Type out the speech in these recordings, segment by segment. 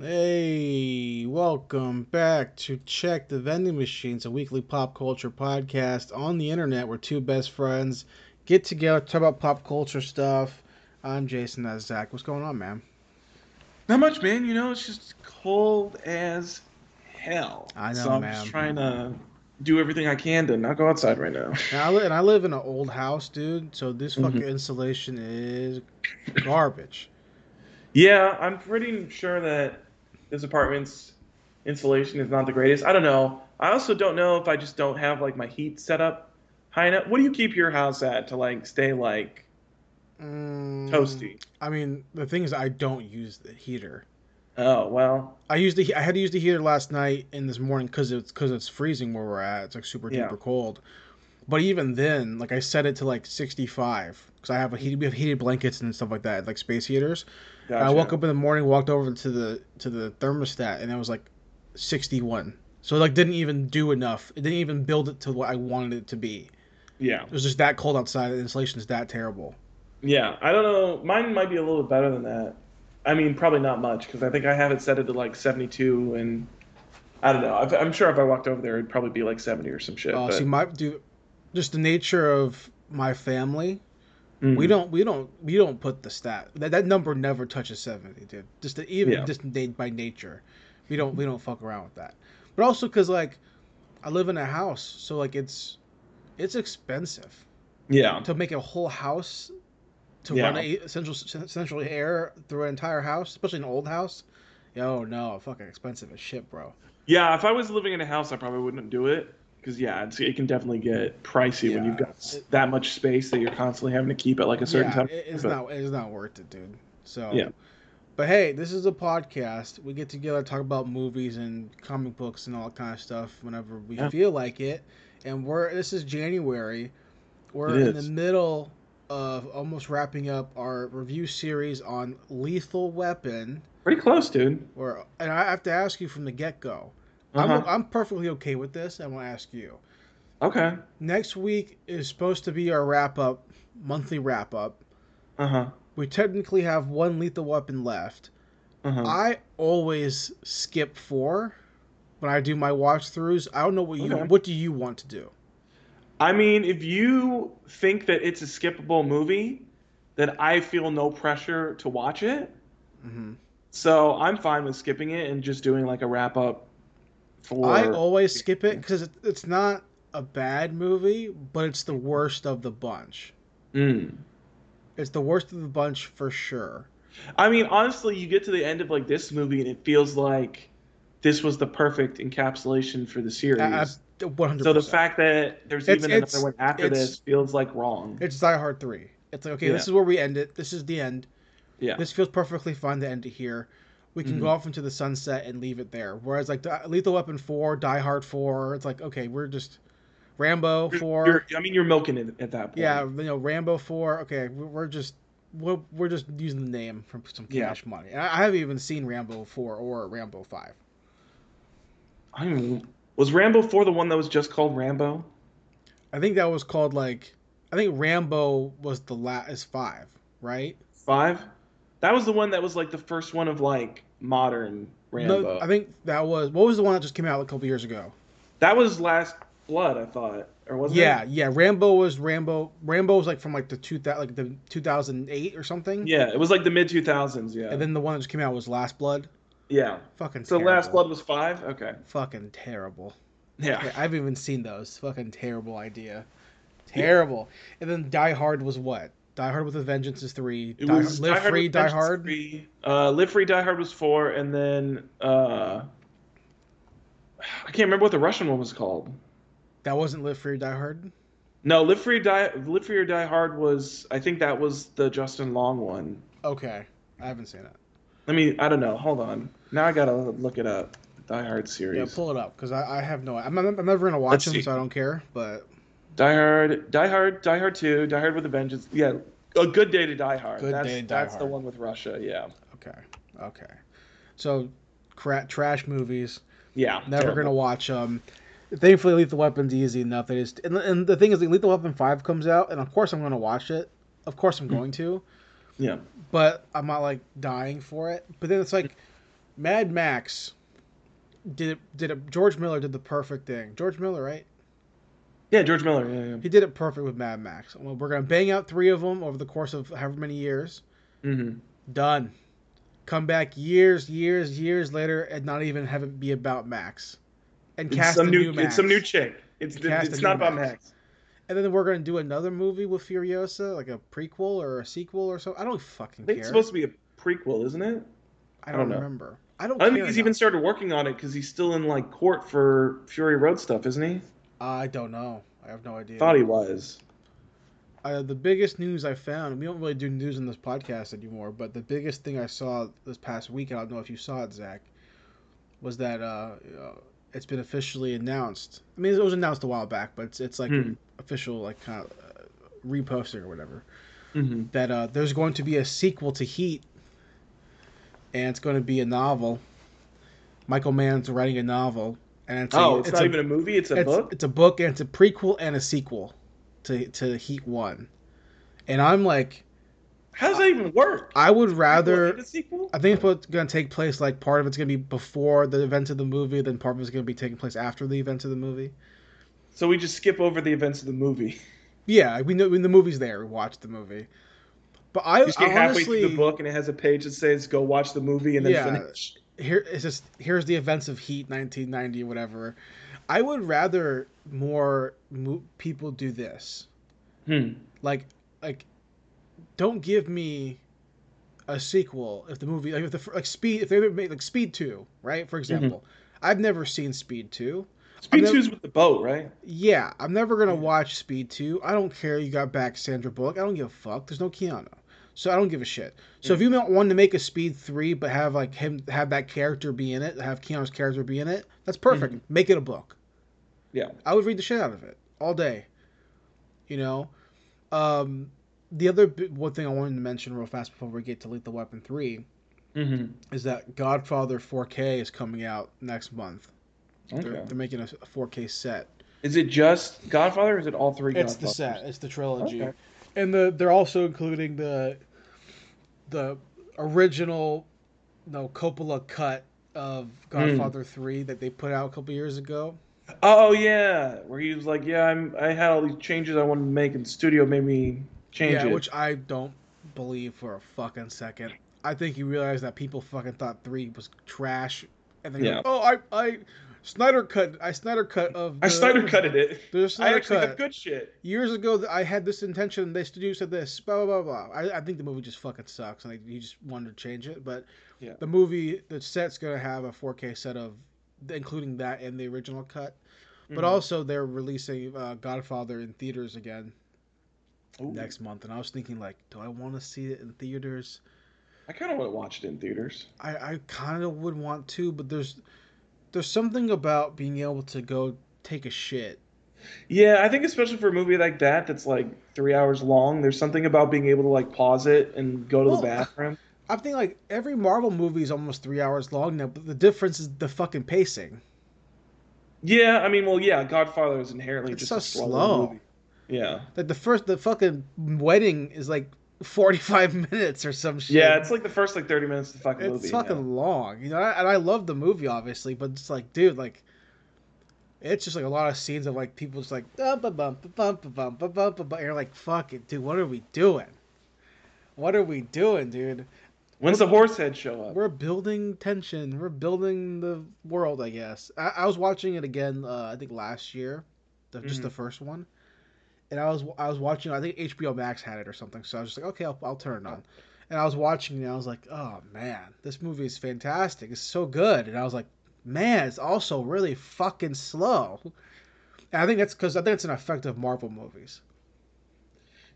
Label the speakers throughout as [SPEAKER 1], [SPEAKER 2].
[SPEAKER 1] Hey, welcome back to Check the Vending Machines, a weekly pop culture podcast on the internet where two best friends get together, talk about pop culture stuff. I'm Jason, that's Zach. What's going on, man?
[SPEAKER 2] Not much, man. You know, it's just cold as hell.
[SPEAKER 1] I know,
[SPEAKER 2] so I'm
[SPEAKER 1] man.
[SPEAKER 2] just trying to do everything I can to not go outside right now.
[SPEAKER 1] And I, li- and I live in an old house, dude, so this fucking
[SPEAKER 2] Mhm.
[SPEAKER 1] insulation is garbage.
[SPEAKER 2] Yeah, I'm pretty sure that this apartment's insulation is not the greatest. I don't know. I also don't know if I just don't have like my heat set up high enough. What do you keep your house at to like stay like
[SPEAKER 1] Mm,
[SPEAKER 2] toasty?
[SPEAKER 1] I mean, the thing is, I don't use the heater.
[SPEAKER 2] Oh well,
[SPEAKER 1] I used the I had to use the heater last night and this morning because it's because it's freezing where we're at. It's like super
[SPEAKER 2] Yeah.
[SPEAKER 1] duper cold. But even then, like I set it to like 65 because I have a heat, we have heated blankets and stuff like that, like space heaters. And I woke up in the morning, walked over to the to the thermostat, and it was like 61. So it like didn't even do enough. It didn't even build it to what I wanted it to be.
[SPEAKER 2] Yeah,
[SPEAKER 1] It was just that cold outside. The insulation is that terrible.
[SPEAKER 2] yeah. I don't know. Mine might be a little bit better than that. I mean, probably not much because I think I have it set it to like 72 and. I don't know. I've- I'm sure if I walked over there, it'd probably be like 70 or some shit.
[SPEAKER 1] Uh,
[SPEAKER 2] but-
[SPEAKER 1] see, my do just the nature of my family.
[SPEAKER 2] Mm.
[SPEAKER 1] We don't we don't we don't put the stat that that number never touches seventy, dude. Just the, even
[SPEAKER 2] Yeah.
[SPEAKER 1] just na- by nature, we don't we don't fuck around with that. But also because like I live in a house, so like it's it's expensive
[SPEAKER 2] Yeah.
[SPEAKER 1] to make a whole house to
[SPEAKER 2] Yeah.
[SPEAKER 1] run a central central air through an entire house, especially an old house. Yo, no, fucking expensive as shit, bro.
[SPEAKER 2] Yeah, if I was living in a house, I probably wouldn't do it because yeah, it's, it can definitely get pricey when you've got s- that much space that you're constantly having to keep at like a certain
[SPEAKER 1] yeah,
[SPEAKER 2] time.
[SPEAKER 1] it- it's
[SPEAKER 2] But-
[SPEAKER 1] not it's not worth it, dude. So
[SPEAKER 2] Yeah.
[SPEAKER 1] But hey, this is a podcast. We get together, talk about movies and comic books and all that kind of stuff whenever we
[SPEAKER 2] Yeah.
[SPEAKER 1] feel like it. And we're this is January. We're
[SPEAKER 2] It
[SPEAKER 1] in
[SPEAKER 2] is.
[SPEAKER 1] the middle of almost wrapping up our review series on Lethal Weapon.
[SPEAKER 2] Pretty close, dude.
[SPEAKER 1] Or and I have to ask you from the get go.
[SPEAKER 2] Uh-huh.
[SPEAKER 1] I'm I'm perfectly okay with this. I want to ask you.
[SPEAKER 2] Okay.
[SPEAKER 1] Next week is supposed to be our wrap up, monthly wrap up.
[SPEAKER 2] Uh huh.
[SPEAKER 1] We technically have one Lethal Weapon left.
[SPEAKER 2] Uh huh.
[SPEAKER 1] I always skip four when I do my watch throughs. I don't know what you
[SPEAKER 2] Okay.
[SPEAKER 1] what do you want to do?
[SPEAKER 2] I mean, if you think that it's a skippable movie, then I feel no pressure to watch it.
[SPEAKER 1] Mm-hmm.
[SPEAKER 2] So I'm fine with skipping it and just doing like a wrap up. For
[SPEAKER 1] I always skip it because it's not a bad movie, but it's the worst of the bunch.
[SPEAKER 2] Mm.
[SPEAKER 1] It's the worst of the bunch for sure.
[SPEAKER 2] I mean, honestly, you get to the end of like this movie and it feels like this was the perfect encapsulation for the series.
[SPEAKER 1] One hundred.
[SPEAKER 2] so the fact that there's
[SPEAKER 1] It's-
[SPEAKER 2] even
[SPEAKER 1] it's-
[SPEAKER 2] another one after this feels like wrong.
[SPEAKER 1] it's Die Hard three. It's like okay, this is where we end it. This is the end.
[SPEAKER 2] yeah.
[SPEAKER 1] This feels perfectly fine to end it here. We can
[SPEAKER 2] Mhm.
[SPEAKER 1] go off into the sunset and leave it there. Whereas like Lethal Weapon four, Die Hard four, it's like okay, we're just Rambo
[SPEAKER 2] You're-
[SPEAKER 1] 4
[SPEAKER 2] you're- I mean, you're milking it at that point.
[SPEAKER 1] Yeah, you know, Rambo Four. Okay, we- we're just we're, we're just using the name for some
[SPEAKER 2] Yeah.
[SPEAKER 1] cash money. I I haven't even seen Rambo Four or Rambo Five.
[SPEAKER 2] I don't. Was Rambo 4 the one that was just called Rambo?
[SPEAKER 1] I think that was called like I think Rambo was the last is five, right?
[SPEAKER 2] 5? That was the one that was like the first one of like modern Rambo.
[SPEAKER 1] No, I think that was what was the one that just came out a couple years ago.
[SPEAKER 2] that was Last Blood, I thought. Or wasn't
[SPEAKER 1] yeah,
[SPEAKER 2] it?
[SPEAKER 1] yeah. Rambo was Rambo. Rambo was like from like the two that like the two thousand eight or something.
[SPEAKER 2] Yeah, it was like the mid 2000s, yeah.
[SPEAKER 1] And then the one that just came out was Last Blood.
[SPEAKER 2] yeah.
[SPEAKER 1] Fucking.
[SPEAKER 2] So
[SPEAKER 1] terrible.
[SPEAKER 2] Last Blood was 5? Okay.
[SPEAKER 1] Fucking terrible.
[SPEAKER 2] Yeah.
[SPEAKER 1] Yeah, I haven't even seen those. Fucking terrible idea. Terrible. And then Die Hard was what? Die Hard with a Vengeance is three.
[SPEAKER 2] It
[SPEAKER 1] Die,
[SPEAKER 2] was
[SPEAKER 1] Live
[SPEAKER 2] Die Hard
[SPEAKER 1] Free, Die
[SPEAKER 2] Vengeance
[SPEAKER 1] Hard.
[SPEAKER 2] Three. Uh, Live Free, Die Hard was four, and then uh, I can't remember what the Russian one was called.
[SPEAKER 1] That wasn't Live Free, Die Hard.
[SPEAKER 2] No, Live Free, Die, Live Free or Die Hard was. I think that was the Justin Long one.
[SPEAKER 1] Okay, I haven't seen it.
[SPEAKER 2] Let me. I don't know. Hold on. Now I gotta look it up. Die Hard series.
[SPEAKER 1] Yeah, pull it up because I, I have no. I'm, I'm never gonna watch
[SPEAKER 2] Let's
[SPEAKER 1] them,
[SPEAKER 2] see.
[SPEAKER 1] so I don't care. But
[SPEAKER 2] Die Hard, Die Hard, Die Hard Two, Die Hard with a Vengeance. Yeah, a good day to Die Hard.
[SPEAKER 1] Good
[SPEAKER 2] that's
[SPEAKER 1] Day to Die
[SPEAKER 2] that's the one with Russia. Yeah,
[SPEAKER 1] okay, okay. So, cra- trash movies.
[SPEAKER 2] yeah.
[SPEAKER 1] Never
[SPEAKER 2] terrible.
[SPEAKER 1] gonna watch them. Thankfully, Lethal Weapon's easy enough. They just and, and the thing is, like, Lethal Weapon Five comes out, and of course I'm gonna watch it. Of course I'm hmm. going to,
[SPEAKER 2] Yeah.
[SPEAKER 1] but I'm not like dying for it. But then it's like Mad Max did it. Did it? George Miller did the perfect thing. George Miller, right?
[SPEAKER 2] Yeah, George Miller. Yeah, yeah.
[SPEAKER 1] He did it perfect with Mad Max. Well, we're gonna bang out three of them over the course of however many years.
[SPEAKER 2] Mm-hmm.
[SPEAKER 1] Done. Come back years, years, years later, and not even have it be about Max, and
[SPEAKER 2] It's
[SPEAKER 1] cast
[SPEAKER 2] some
[SPEAKER 1] a
[SPEAKER 2] new,
[SPEAKER 1] new Max.
[SPEAKER 2] it's some new chick. It's
[SPEAKER 1] a
[SPEAKER 2] it's not about
[SPEAKER 1] Max.
[SPEAKER 2] Max.
[SPEAKER 1] And then we're gonna do another movie with Furiosa, like a prequel or a sequel or something. I don't fucking
[SPEAKER 2] I think
[SPEAKER 1] care.
[SPEAKER 2] it's supposed to be a prequel, isn't it?
[SPEAKER 1] I
[SPEAKER 2] I
[SPEAKER 1] don't,
[SPEAKER 2] don't know.
[SPEAKER 1] remember. I don't.
[SPEAKER 2] I don't think he's even started working on it because he's still in like court for Fury Road stuff, isn't he?
[SPEAKER 1] I don't know. I have no idea.
[SPEAKER 2] Thought he was.
[SPEAKER 1] uh, the biggest news I found. We don't really do news in this podcast anymore, but the biggest thing I saw this past week, and I don't know if you saw it, Zach, was that uh, uh, it's been officially announced. I mean, it was announced a while back, but it's it's like
[SPEAKER 2] Hmm.
[SPEAKER 1] official, like kind of uh, reposting or whatever.
[SPEAKER 2] Mm-hmm.
[SPEAKER 1] That uh, there's going to be a sequel to Heat, and it's going to be a novel. Michael Mann's writing a novel, and it's
[SPEAKER 2] Oh,
[SPEAKER 1] a,
[SPEAKER 2] it's, not
[SPEAKER 1] a,
[SPEAKER 2] even a movie; it's a
[SPEAKER 1] it's,
[SPEAKER 2] book.
[SPEAKER 1] It's a book, and it's a prequel and a sequel to to Heat One. And I'm like,
[SPEAKER 2] How does that even work?
[SPEAKER 1] I would rather.
[SPEAKER 2] a sequel?
[SPEAKER 1] I think it's going to take place like part of it's going to be before the events of the movie, then part of it's going to be taking place after the events of the movie.
[SPEAKER 2] So we just skip over the events of the movie.
[SPEAKER 1] Yeah, we know when the movie's there, we watch the movie. But I,
[SPEAKER 2] You just get
[SPEAKER 1] I
[SPEAKER 2] halfway
[SPEAKER 1] honestly,
[SPEAKER 2] through the book and it has a page that says "Go watch the movie" and then
[SPEAKER 1] Yeah.
[SPEAKER 2] finish.
[SPEAKER 1] Here it's just here's the events of Heat 1990 whatever. I would rather more mo- people do this.
[SPEAKER 2] Hmm.
[SPEAKER 1] like like don't give me a sequel if the movie like if the like speed if they made like speed 2 right for example i've never seen speed 2
[SPEAKER 2] Speed
[SPEAKER 1] never-
[SPEAKER 2] two's with the boat, right?
[SPEAKER 1] yeah i'm never gonna
[SPEAKER 2] Yeah.
[SPEAKER 1] watch speed 2 i don't care you got back sandra bullock i don't give a fuck there's no keanu so i don't give a shit so if you want to make a speed 3 but have like him have that character be in it have keanu's character be in it that's perfect make it a book
[SPEAKER 2] Yeah.
[SPEAKER 1] I would read the shit out of it all day. You know, um, the other bi- one thing I wanted to mention real fast before we get to Lethal Weapon three
[SPEAKER 2] Mm-hmm.
[SPEAKER 1] is that Godfather 4K is coming out next month. They're,
[SPEAKER 2] Okay.
[SPEAKER 1] they're making a, a 4K set.
[SPEAKER 2] Is it just Godfather, or is it all three?
[SPEAKER 1] It's the set. It's the trilogy,
[SPEAKER 2] Okay.
[SPEAKER 1] and the they're also including the the original, no Coppola cut of Godfather hmm. three that they put out a couple years ago.
[SPEAKER 2] Oh yeah, where he was like, "Yeah, I'm. I had all these changes I wanted to make, and the studio made me change
[SPEAKER 1] yeah,
[SPEAKER 2] it."
[SPEAKER 1] which I don't believe for a fucking second. I think he realized that people fucking thought three was trash, and then
[SPEAKER 2] Yeah.
[SPEAKER 1] yeah. oh, I I Snyder cut I Snyder cut of
[SPEAKER 2] I Snyder cutted it.
[SPEAKER 1] The
[SPEAKER 2] I actually
[SPEAKER 1] cut
[SPEAKER 2] have good shit.
[SPEAKER 1] years ago. I had this intention. They studio said this. Blah blah blah. blah. I, I think the movie just fucking sucks, and he just wanted to change it. But
[SPEAKER 2] Yeah.
[SPEAKER 1] the movie, the set's gonna have a 4K set of, including that and the original cut. But
[SPEAKER 2] Mhm.
[SPEAKER 1] also they're releasing uh, Godfather in theaters again
[SPEAKER 2] Ooh.
[SPEAKER 1] next month, and I was thinking like, do I want to see it in theaters?
[SPEAKER 2] I kind of want to watch it in theaters.
[SPEAKER 1] I, I kind of would want to, but there's there's something about being able to go take a shit.
[SPEAKER 2] Yeah, I think especially for a movie like that that's like three hours long, there's something about being able to like pause it and go to
[SPEAKER 1] Well,
[SPEAKER 2] the bathroom.
[SPEAKER 1] I think like every Marvel movie is almost three hours long now, but the difference is the fucking pacing.
[SPEAKER 2] Yeah, I mean, well, yeah, Godfather is inherently
[SPEAKER 1] It's
[SPEAKER 2] just
[SPEAKER 1] so
[SPEAKER 2] a
[SPEAKER 1] slow.
[SPEAKER 2] movie. Yeah,
[SPEAKER 1] Like the first, the fucking wedding is like 45 minutes or some shit.
[SPEAKER 2] Yeah, it's like the first like 30 minutes of the fucking
[SPEAKER 1] it's
[SPEAKER 2] movie.
[SPEAKER 1] It's
[SPEAKER 2] fucking
[SPEAKER 1] long. You know, and I love the movie obviously, but it's like dude, like it's just like a lot of scenes of like people just like bump bump bump bump bump bump you're like fuck it, dude, what are we doing? What are we doing, dude?
[SPEAKER 2] When's we're, the horse head show up?
[SPEAKER 1] We're building tension. We're building the world, I guess. I, I was watching it again, uh, I think last year, the, mm-hmm.
[SPEAKER 2] just
[SPEAKER 1] the first one and I was I was watching. I think HBO Max had it or something. So I was just like, okay, I'll, I'll turn it on. And I was watching, and I was like, oh man, this movie is fantastic. It's so good. And I was like, man, it's also really fucking slow. And I think that's because I think it's an effect of Marvel movies.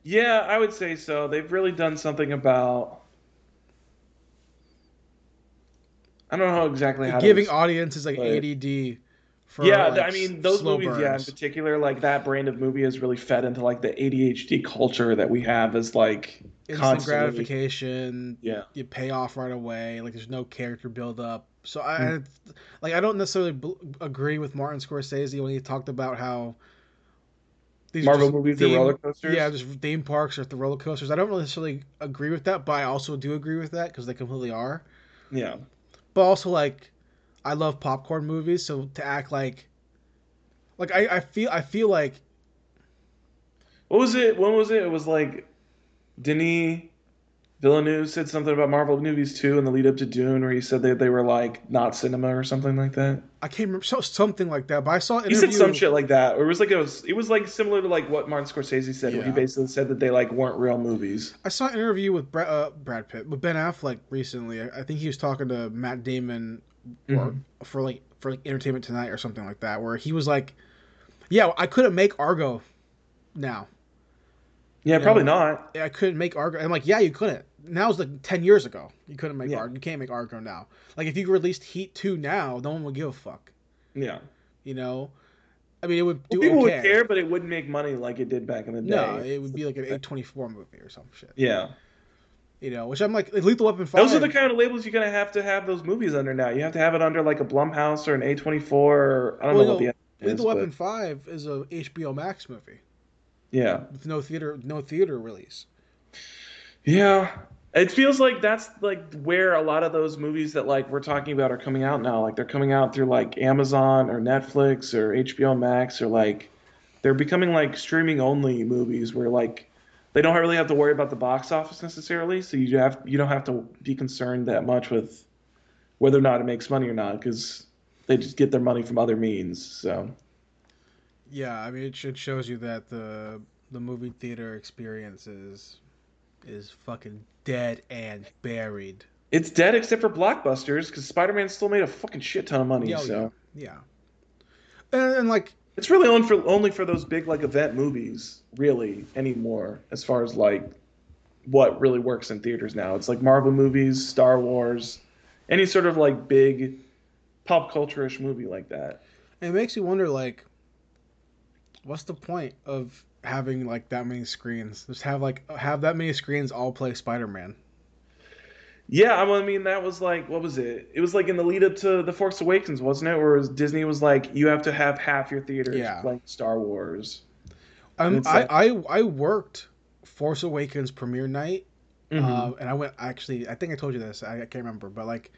[SPEAKER 2] Yeah, I would say so. They've really done something about. I don't know exactly how
[SPEAKER 1] Giving audiences like
[SPEAKER 2] but-
[SPEAKER 1] ADD. For,
[SPEAKER 2] yeah,
[SPEAKER 1] like,
[SPEAKER 2] I mean those movies, yeah, in particular, like that brand of movie has really fed into like the ADHD culture that we have as like
[SPEAKER 1] instant
[SPEAKER 2] constantly-
[SPEAKER 1] gratification.
[SPEAKER 2] Yeah,
[SPEAKER 1] You pay off right away. Like there's no character build up. So I,
[SPEAKER 2] Hmm.
[SPEAKER 1] like, I don't necessarily bl- agree with Martin Scorsese when he talked about how these
[SPEAKER 2] Marvel movies are roller coasters.
[SPEAKER 1] Yeah, just theme parks or the roller coasters. I don't really necessarily agree with that, but I also do agree with that because they completely are.
[SPEAKER 2] yeah,
[SPEAKER 1] But also, like, I love popcorn movies, so to act like, like I, I feel I feel like
[SPEAKER 2] What was it? When was it? It was like Denis Villeneuve said something about Marvel movies too in the lead up to Dune, where he said that they were like not cinema or something like that.
[SPEAKER 1] I can't remember so, something like that. But I saw an
[SPEAKER 2] He said some shit like that, or it was like it was it was like similar to like what Martin Scorsese said, where he basically said that they like weren't real movies.
[SPEAKER 1] I saw an interview with Brad, uh, Brad Pitt with Ben Affleck recently. I, I think he was talking to Matt Damon or,
[SPEAKER 2] Mhm.
[SPEAKER 1] for like for like Entertainment Tonight or something like that, where he was like, "Yeah, I couldn't make Argo now.
[SPEAKER 2] Yeah,
[SPEAKER 1] You
[SPEAKER 2] probably
[SPEAKER 1] know,
[SPEAKER 2] not.
[SPEAKER 1] I couldn't make Argo." I'm like, "Yeah, you couldn't. Now was like ten years ago. You couldn't make
[SPEAKER 2] Yeah.
[SPEAKER 1] Argo. You can't make Argo now. Like if you released Heat two now, no one would give a fuck.
[SPEAKER 2] Yeah,
[SPEAKER 1] You know." I mean, it would do
[SPEAKER 2] well, people
[SPEAKER 1] okay.
[SPEAKER 2] would care, but it wouldn't make money like it did back in the day.
[SPEAKER 1] No, it would be like an A24 movie or some shit.
[SPEAKER 2] yeah,
[SPEAKER 1] You know, which I'm like, Lethal Weapon 5.
[SPEAKER 2] those are the kind of labels you're gonna have to have those movies under now. You have to have it under like a Blumhouse or an A24. Or, I don't
[SPEAKER 1] Well,
[SPEAKER 2] know what the is,
[SPEAKER 1] Lethal
[SPEAKER 2] but-
[SPEAKER 1] Weapon 5 is a HBO Max movie
[SPEAKER 2] Yeah,
[SPEAKER 1] with no theater no theater release.
[SPEAKER 2] Yeah. It feels like that's like where a lot of those movies that like we're talking about are coming out now. Like they're coming out through like Amazon or Netflix or HBO Max or like they're becoming like streaming only movies where like they don't really have to worry about the box office necessarily. So you have you don't have to be concerned that much with whether or not it makes money or not because they just get their money from other means. So
[SPEAKER 1] Yeah, I mean it, it shows you that the the movie theater experience is is fucking dead and buried.
[SPEAKER 2] it's dead except for blockbusters because Spider-Man still made a fucking shit ton of money.
[SPEAKER 1] Yeah, oh,
[SPEAKER 2] so.
[SPEAKER 1] yeah. And, and like
[SPEAKER 2] It's really only for only for those big like event movies, really anymore. As far as like what really works in theaters now, it's like Marvel movies, Star Wars, any sort of like big pop culture-ish movie like that.
[SPEAKER 1] it makes you wonder like what's the point of having like that many screens? Just have like have that many screens all play Spider-Man.
[SPEAKER 2] Yeah, I mean that was like what was it? It was like in the lead up to The Force Awakens, wasn't it? Where it was, Disney was like, you have to have half your theaters
[SPEAKER 1] Yeah.
[SPEAKER 2] playing Star Wars.
[SPEAKER 1] Um, I,
[SPEAKER 2] like-
[SPEAKER 1] I I worked Force Awakens premiere night
[SPEAKER 2] Mhm.
[SPEAKER 1] Um, and I went actually. I think I told you this. I, I can't remember, but like,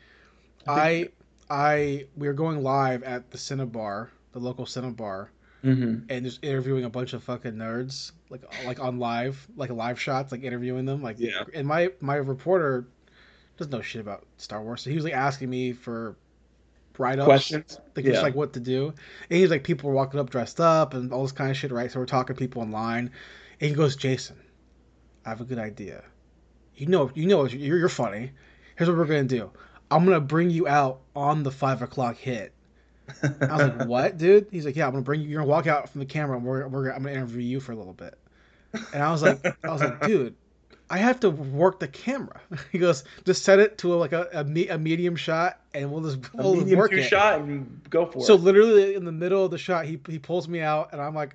[SPEAKER 2] I
[SPEAKER 1] I, I, we were going live at the Cinnabar, the local Cinnabar,
[SPEAKER 2] Mhm.
[SPEAKER 1] and just interviewing a bunch of fucking nerds, like like on live, like live shots, like interviewing them, like.
[SPEAKER 2] Yeah.
[SPEAKER 1] And my my reporter doesn't know shit about Star Wars, so he was like asking me for write ups,
[SPEAKER 2] Questions?
[SPEAKER 1] like
[SPEAKER 2] Yeah.
[SPEAKER 1] just like what to do. And he's like, people were walking up dressed up and all this kind of shit, right? So we're talking to people online, and he goes, Jason, I have a good idea. You know, you know, you're, you're funny. Here's what we're gonna do. I'm gonna bring you out on the five o'clock hit. I was like, what, dude? He's like, yeah, I'm gonna bring you. You're gonna walk out from the camera, and we're, we're I'm gonna interview you for a little bit. And I was like, I was like, dude, I have to work the camera. He goes, just set it to a, like a, a, me- a medium shot, and we'll just, we'll
[SPEAKER 2] medium
[SPEAKER 1] work it.
[SPEAKER 2] shot and go for
[SPEAKER 1] So
[SPEAKER 2] it.
[SPEAKER 1] So literally in the middle of the shot, he he pulls me out, and I'm like,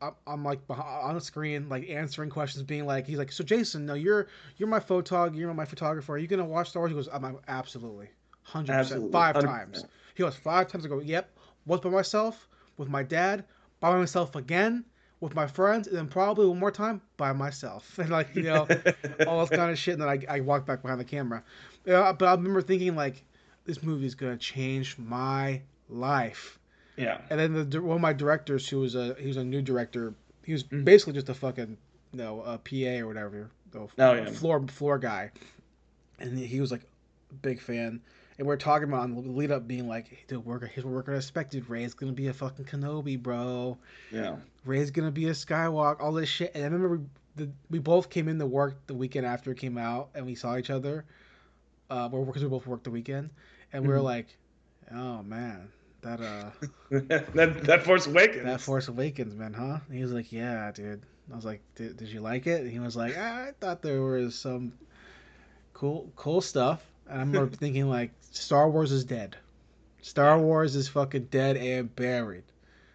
[SPEAKER 1] I'm, I'm like on the screen, like answering questions, being like, he's like, so Jason, no, you're you're my photog, you're my photographer. Are you gonna watch Star Wars? He goes, I'm, I'm absolutely, hundred percent, five
[SPEAKER 2] 100%.
[SPEAKER 1] times. He goes five times. I go, yep. Once by myself, with my dad, by myself again, with my friends, and then probably one more time by myself, and like you know all this kind of shit. And then I, I walked back behind the camera. Yeah, but I remember thinking like, this movie is gonna change my life.
[SPEAKER 2] yeah.
[SPEAKER 1] And then the one of my directors, who was a he was a new director, he was
[SPEAKER 2] Mhm.
[SPEAKER 1] basically just a fucking you know a PA or whatever, the
[SPEAKER 2] Oh, yeah.
[SPEAKER 1] floor floor guy, and he was like a big fan. And we are talking about on the lead up being like, hey, dude, we're, here's what we're gonna expect, dude. Rey's gonna be a fucking Kenobi, bro.
[SPEAKER 2] Yeah.
[SPEAKER 1] Rey's gonna be a Skywalker, all this shit. And I remember we, the, we both came in to work the weekend after it came out, and we saw each other. Uh, because we both worked the weekend, and we were
[SPEAKER 2] Mhm.
[SPEAKER 1] like, oh man, that uh,
[SPEAKER 2] that that Force Awakens.
[SPEAKER 1] that Force Awakens, man, huh? And he was like, yeah, dude. I was like, did, did you like it? And he was like, I thought there was some cool cool stuff. And I remember thinking like Star Wars is dead. Star Wars is fucking dead and buried.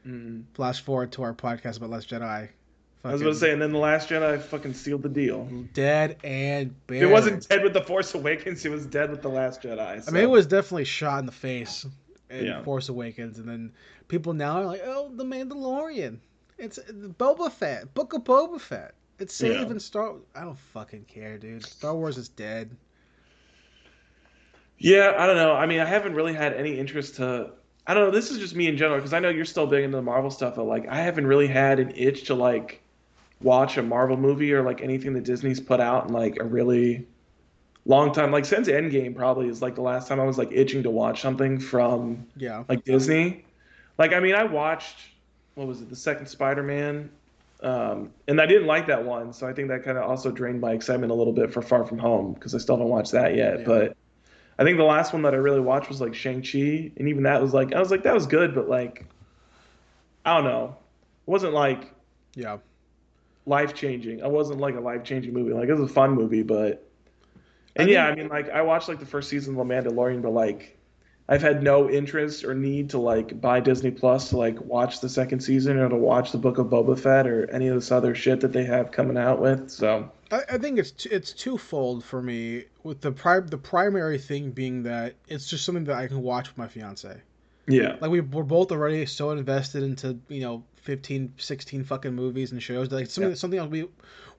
[SPEAKER 2] Mm.
[SPEAKER 1] Flash forward to our podcast about Last Jedi.
[SPEAKER 2] I was going to say, and then the Last Jedi fucking sealed the deal.
[SPEAKER 1] dead and buried.
[SPEAKER 2] It wasn't dead with the Force Awakens; it was dead with the Last Jedi.
[SPEAKER 1] I mean, it was definitely shot in the face in
[SPEAKER 2] Yeah.
[SPEAKER 1] Force Awakens, and then people now are like, "Oh, the Mandalorian, it's Boba Fett, Book of Boba Fett, it's
[SPEAKER 2] Yeah.
[SPEAKER 1] Star." I don't fucking care, dude. Star Wars is dead.
[SPEAKER 2] Yeah, I don't know. I mean, I haven't really had any interest to. I don't know. This is just me in general because I know you're still big into the Marvel stuff, but like, I haven't really had an itch to like watch a Marvel movie or like anything that Disney's put out in like a really long time. Like since Endgame, probably is like the last time I was like itching to watch something from
[SPEAKER 1] Yeah,
[SPEAKER 2] like Disney. Like, I mean, I watched what was it, the second Spider-Man, um, and I didn't like that one, so I think that kind of also drained my excitement a little bit for Far From Home because I still haven't watched that yet.
[SPEAKER 1] Yeah.
[SPEAKER 2] But I think the last one that I really watched was like Shang Chi, and even that was like I was like that was good, but like I don't know, it wasn't like
[SPEAKER 1] yeah.
[SPEAKER 2] life changing. I wasn't like a life changing movie. Like it was a fun movie, but and
[SPEAKER 1] I
[SPEAKER 2] yeah,
[SPEAKER 1] think-
[SPEAKER 2] I mean like I watched like the first season of The Mandalorian, but like I've had no interest or need to like buy Disney Plus to like watch the second season or to watch the Book of Boba Fett or any of this other shit that they have coming out with. So
[SPEAKER 1] I, I think it's t- it's twofold for me. With the pri- the primary thing being that it's just something that I can watch with my fiance.
[SPEAKER 2] yeah,
[SPEAKER 1] Like we we're both already so invested into you know 15, 16 fucking movies and shows that like something
[SPEAKER 2] Yeah.
[SPEAKER 1] something else we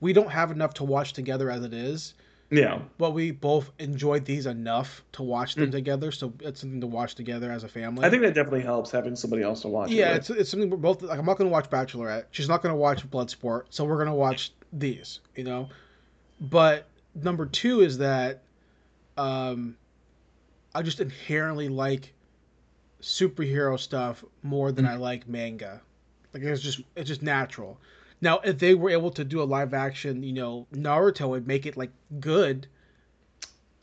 [SPEAKER 1] we don't have enough to watch together as it is.
[SPEAKER 2] yeah,
[SPEAKER 1] but we both enjoyed these enough to watch them together, so it's something to watch together as a family.
[SPEAKER 2] Mm. I think that definitely helps having somebody else to watch.
[SPEAKER 1] yeah,
[SPEAKER 2] it
[SPEAKER 1] it's it's something we're both like. I'm not gonna watch Bachelorette. She's not gonna watch Bloodsport, so we're gonna watch these, you know. But number two is that, um, I just inherently like superhero stuff more than I like manga. Like it's just it's just natural. Now, if they were able to do a live action, you know, Naruto and make it like good,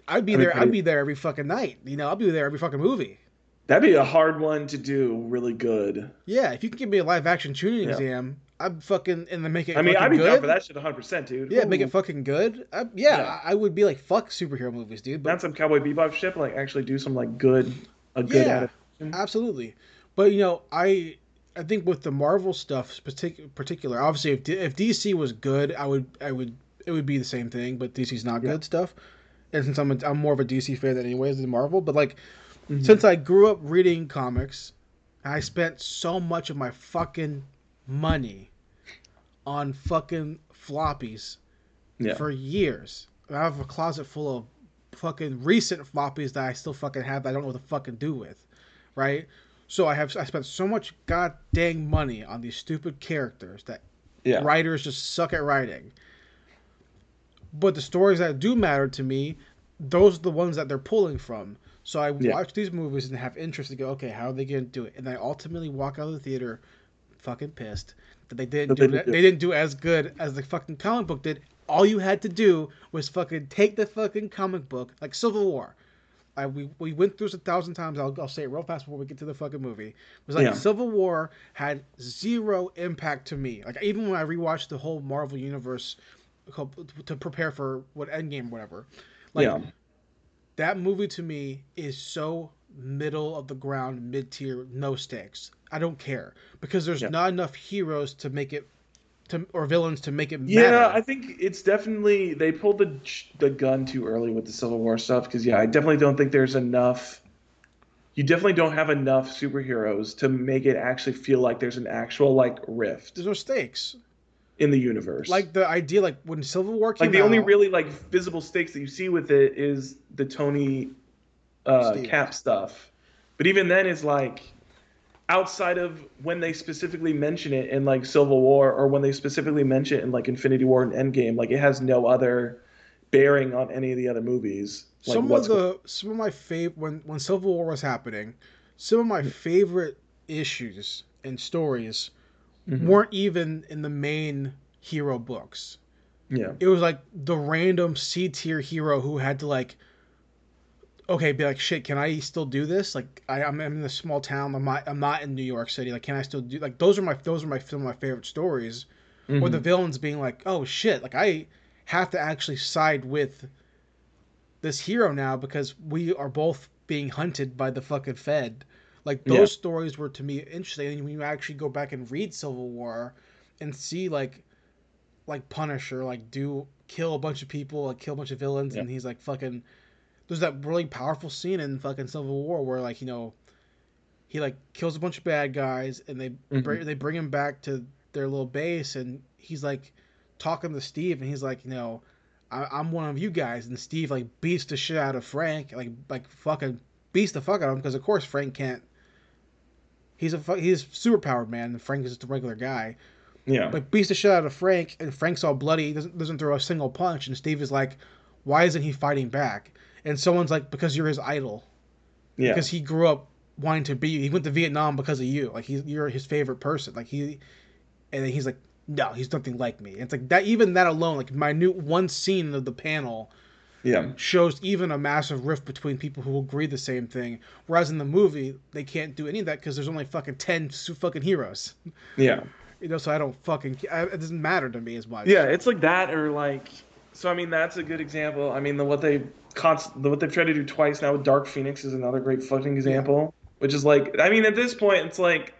[SPEAKER 1] I'd be
[SPEAKER 2] I mean,
[SPEAKER 1] there. I'd be there every fucking night. You know, I'll be there every fucking movie.
[SPEAKER 2] That'd be a hard one to do really good.
[SPEAKER 1] Yeah, if you can give me a live action Chunin
[SPEAKER 2] Yeah.
[SPEAKER 1] exam, I'm fucking and then make it.
[SPEAKER 2] I mean, I'd be
[SPEAKER 1] good.
[SPEAKER 2] down for that shit 100, percent dude.
[SPEAKER 1] Yeah, make it fucking good. I, yeah,
[SPEAKER 2] Yeah.
[SPEAKER 1] I would be like, fuck superhero movies, dude.
[SPEAKER 2] Not
[SPEAKER 1] But
[SPEAKER 2] some Cowboy Bebop shit, like actually do some like good, a good
[SPEAKER 1] Yeah.
[SPEAKER 2] adaptation.
[SPEAKER 1] absolutely. But you know, I I think with the Marvel stuff, partic- particular, obviously, if D- if DC was good, I would I would it would be the same thing. But DC's not
[SPEAKER 2] Yeah.
[SPEAKER 1] good stuff. And since I'm a, I'm more of a DC fan than anyways than Marvel, but like
[SPEAKER 2] Mhm.
[SPEAKER 1] since I grew up reading comics, I spent so much of my fucking money on fucking floppies
[SPEAKER 2] Yeah.
[SPEAKER 1] for years. I have a closet full of fucking recent floppies that I still fucking have that I don't know what to fucking do with, right? So I have I spent so much god dang money on these stupid characters that
[SPEAKER 2] yeah.
[SPEAKER 1] writers just suck at writing. But the stories that do matter to me, those are the ones that they're pulling from. So I
[SPEAKER 2] Yeah.
[SPEAKER 1] watch these movies and have interest to go, okay, how are they going to do it? And I ultimately walk out of the theater fucking pissed that they didn't do
[SPEAKER 2] they didn't do
[SPEAKER 1] They didn't do as good as the fucking comic book did. All you had to do was fucking take the fucking comic book, like Civil War. I, we, we went through this a thousand times. I'll, I'll say it real fast before we get to the fucking movie. It was like
[SPEAKER 2] Yeah.
[SPEAKER 1] Civil War had zero impact to me. Like even when I rewatched the whole Marvel universe to prepare for what Endgame, whatever. Like
[SPEAKER 2] yeah.
[SPEAKER 1] that movie to me is so middle of the ground, mid tier, no stakes. I don't care because there's not enough heroes to make it, to or villains to make it
[SPEAKER 2] Yeah,
[SPEAKER 1] matter.
[SPEAKER 2] I think it's definitely they pulled the the gun too early with the Civil War stuff because yeah, I definitely don't think there's enough. You definitely don't have enough superheroes to make it actually feel like there's an actual like rift
[SPEAKER 1] there's no stakes.
[SPEAKER 2] in the universe.
[SPEAKER 1] Like the idea, like when Civil War came
[SPEAKER 2] like the only really like visible stakes that you see with it is the Tony uh. Cap stuff. But even then, it's like outside of when they specifically mention it in like Civil War or when they specifically mention it in like Infinity War and Endgame, like it has no other bearing on any of the other movies. Like
[SPEAKER 1] some of the some of my favorite when when Civil War was happening, some of my favorite issues and stories
[SPEAKER 2] Mhm.
[SPEAKER 1] weren't even in the main hero books.
[SPEAKER 2] yeah,
[SPEAKER 1] It was like the random C tier hero who had to like, okay, be like, shit, can I still do this? Like, I, I'm in a small town. I'm not. I'm not in New York City. Like, can I still do? Like, those are my those are my some of my favorite stories. Or the
[SPEAKER 2] Mhm.
[SPEAKER 1] villains being like, oh shit, like I have to actually side with this hero now because we are both being hunted by the fucking Fed. Like those
[SPEAKER 2] Yeah.
[SPEAKER 1] stories were to me interesting. And when you actually go back and read Civil War and see like like Punisher like do kill a bunch of people, like kill a bunch of villains,
[SPEAKER 2] Yeah.
[SPEAKER 1] and he's like fucking. There's that really powerful scene in fucking Civil War where like you know, he like kills a bunch of bad guys and they
[SPEAKER 2] Mhm.
[SPEAKER 1] bring, they bring him back to their little base and he's like talking to Steve and he's like you know. I, I'm one of you guys, and Steve like beats the shit out of Frank, like like fucking beats the fuck out of him because of course Frank can't. He's a he's super powered man, and Frank is just a regular guy.
[SPEAKER 2] Yeah.
[SPEAKER 1] But beats the shit out of Frank, and Frank's all bloody. He doesn't doesn't throw a single punch, and Steve is like, "Why isn't he fighting back?" And someone's like, "Because you're his idol.
[SPEAKER 2] yeah.
[SPEAKER 1] Because he grew up wanting to be. He went to Vietnam because of you. Like he's you're his favorite person. Like he." And then he's like, "No, he's nothing like me." And it's like that. Even that alone, like minute one scene of the panel
[SPEAKER 2] yeah.
[SPEAKER 1] shows even a massive rift between people who agree the same thing. Whereas in the movie, they can't do any of that because there's only fucking ten fucking heroes.
[SPEAKER 2] Yeah.
[SPEAKER 1] You know, so I don't fucking. I, it doesn't matter to me as much.
[SPEAKER 2] Yeah, it's like that or like so I mean that's a good example. I mean the what they const the, what they've tried to do twice now with Dark Phoenix is another great fucking example, which is like I mean at this point it's like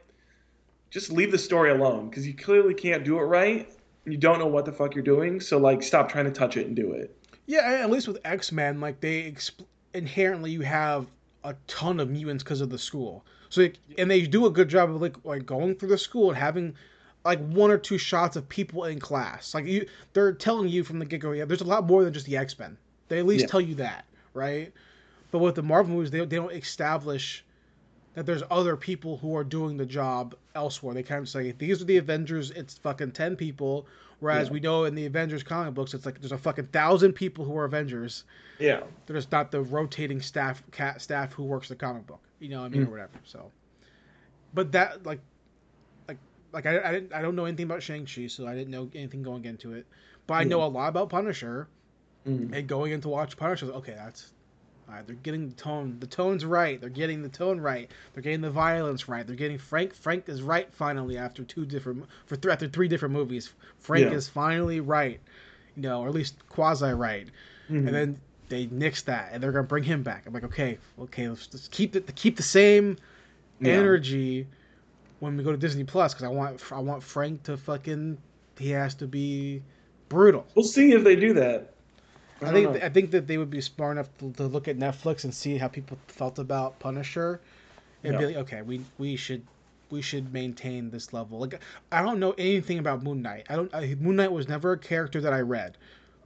[SPEAKER 2] just leave the story alone because you clearly can't do it right. and You don't know what the fuck you're doing, so like stop trying to touch it and do it.
[SPEAKER 1] Yeah, at least with X Men, like they exp- inherently you have a ton of mutants because of the school. So like, and they do a good job of like like going through the school and having like one or two shots of people in class. Like you, they're telling you from the get go, yeah, there's a lot more than just the X Men. They at least
[SPEAKER 2] Yeah.
[SPEAKER 1] tell you that, right? But with the Marvel movies, they they don't establish that there's other people who are doing the job elsewhere. They kind of say these are the Avengers. It's fucking ten people. Whereas
[SPEAKER 2] Yeah.
[SPEAKER 1] we know in the Avengers comic books, it's like there's a fucking thousand people who are Avengers.
[SPEAKER 2] Yeah.
[SPEAKER 1] They're just not the rotating staff cat staff who works the comic book. You know what I mean,
[SPEAKER 2] Mm.
[SPEAKER 1] or whatever. So, but that like, like, I, I didn't I don't know anything about Shang Chi, so I didn't know anything going into it. But I know a lot about Punisher,
[SPEAKER 2] Mhm.
[SPEAKER 1] and going in to watch Punisher, okay, that's. All right, they're getting the tone. The tone's right. They're getting the tone right. They're getting the violence right. They're getting Frank. Frank is right finally after two different for th- after three different movies. Frank
[SPEAKER 2] Yeah.
[SPEAKER 1] is finally right, you know, or at least quasi right
[SPEAKER 2] Mhm.
[SPEAKER 1] and then they nix that and they're gonna bring him back. I'm like, okay, okay, let's just keep the keep the same
[SPEAKER 2] Yeah.
[SPEAKER 1] energy when we go to Disney Plus because I want I want Frank to fucking he has to be brutal.
[SPEAKER 2] We'll see if they do that.
[SPEAKER 1] I,
[SPEAKER 2] don't
[SPEAKER 1] think
[SPEAKER 2] know.
[SPEAKER 1] I think that they would be smart enough to, to look at Netflix and see how people felt about Punisher and be like, okay, we we should we should maintain this level. Like I don't know anything about Moon Knight. I don't. I, Moon Knight was never a character that I read.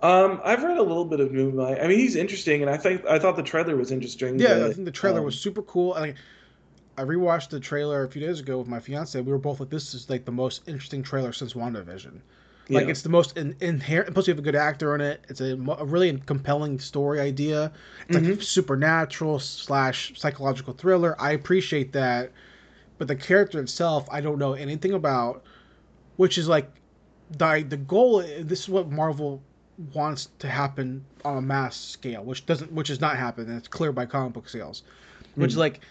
[SPEAKER 2] Um, I've read a little bit of Moon Knight. I mean, he's interesting, and I think I thought the trailer was interesting.
[SPEAKER 1] Yeah, I think the trailer
[SPEAKER 2] um,
[SPEAKER 1] was super cool. I mean, I rewatched the trailer a few days ago with my fiance. We were both like, "This is like the most interesting trailer since WandaVision." Like
[SPEAKER 2] yeah.
[SPEAKER 1] it's the most in, inherent. Plus, you have a good actor in it. It's a, mo- a really compelling story idea. It's like
[SPEAKER 2] Mhm.
[SPEAKER 1] supernatural slash psychological thriller. I appreciate that, but the character itself, I don't know anything about. Which is like, the the goal. This is what Marvel wants to happen on a mass scale, which doesn't, which is not happening. It's clear by comic book sales. Which is
[SPEAKER 2] Mhm.
[SPEAKER 1] like,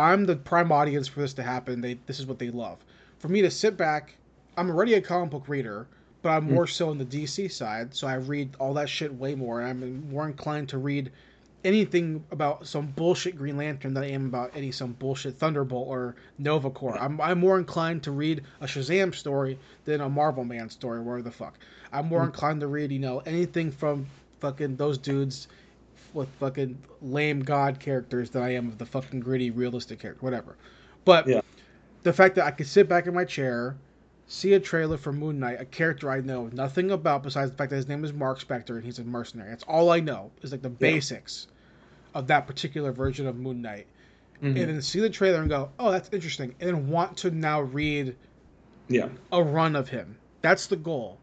[SPEAKER 1] I'm the prime audience for this to happen. They this is what they love. For me to sit back, I'm already a comic book reader, but I'm mm. more so on the DC side, so I read all that shit way more. And I'm more inclined to read anything about some bullshit Green Lantern than I am about any some bullshit Thunderbolt or Nova Corps. I'm I'm more inclined to read a Shazam story than a Marvel Man story. Where the fuck? I'm more mm. inclined to read you know anything from fucking those dudes with fucking lame god characters than I am of the fucking gritty realistic character. Whatever. But
[SPEAKER 2] Yeah.
[SPEAKER 1] the fact that I could sit back in my chair. See a trailer for Moon Knight, a character I know nothing about besides the fact that his name is Mark Spector and he's a mercenary. That's all I know is like the basics of that particular version of Moon Knight.
[SPEAKER 2] Mhm.
[SPEAKER 1] And then see the trailer and go, oh, that's interesting. And then want to now read
[SPEAKER 2] yeah.
[SPEAKER 1] a run of him. That's the goal.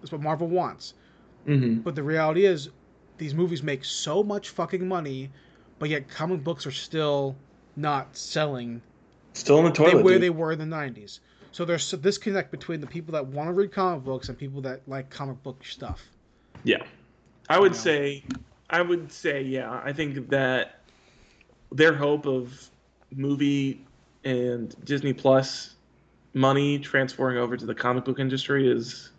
[SPEAKER 1] That's what Marvel wants.
[SPEAKER 2] hmm
[SPEAKER 1] But the reality is, these movies make so much fucking money, but yet comic books are still not selling
[SPEAKER 2] Still in the
[SPEAKER 1] they,
[SPEAKER 2] toilet.
[SPEAKER 1] where
[SPEAKER 2] dude.
[SPEAKER 1] they were in the 90s. So there's a disconnect between the people that want to read comic books and people that like comic book stuff.
[SPEAKER 2] Yeah, I would
[SPEAKER 1] You know?
[SPEAKER 2] say, I would say, yeah. I think that their hope of movie and Disney Plus money transferring over to the comic book industry is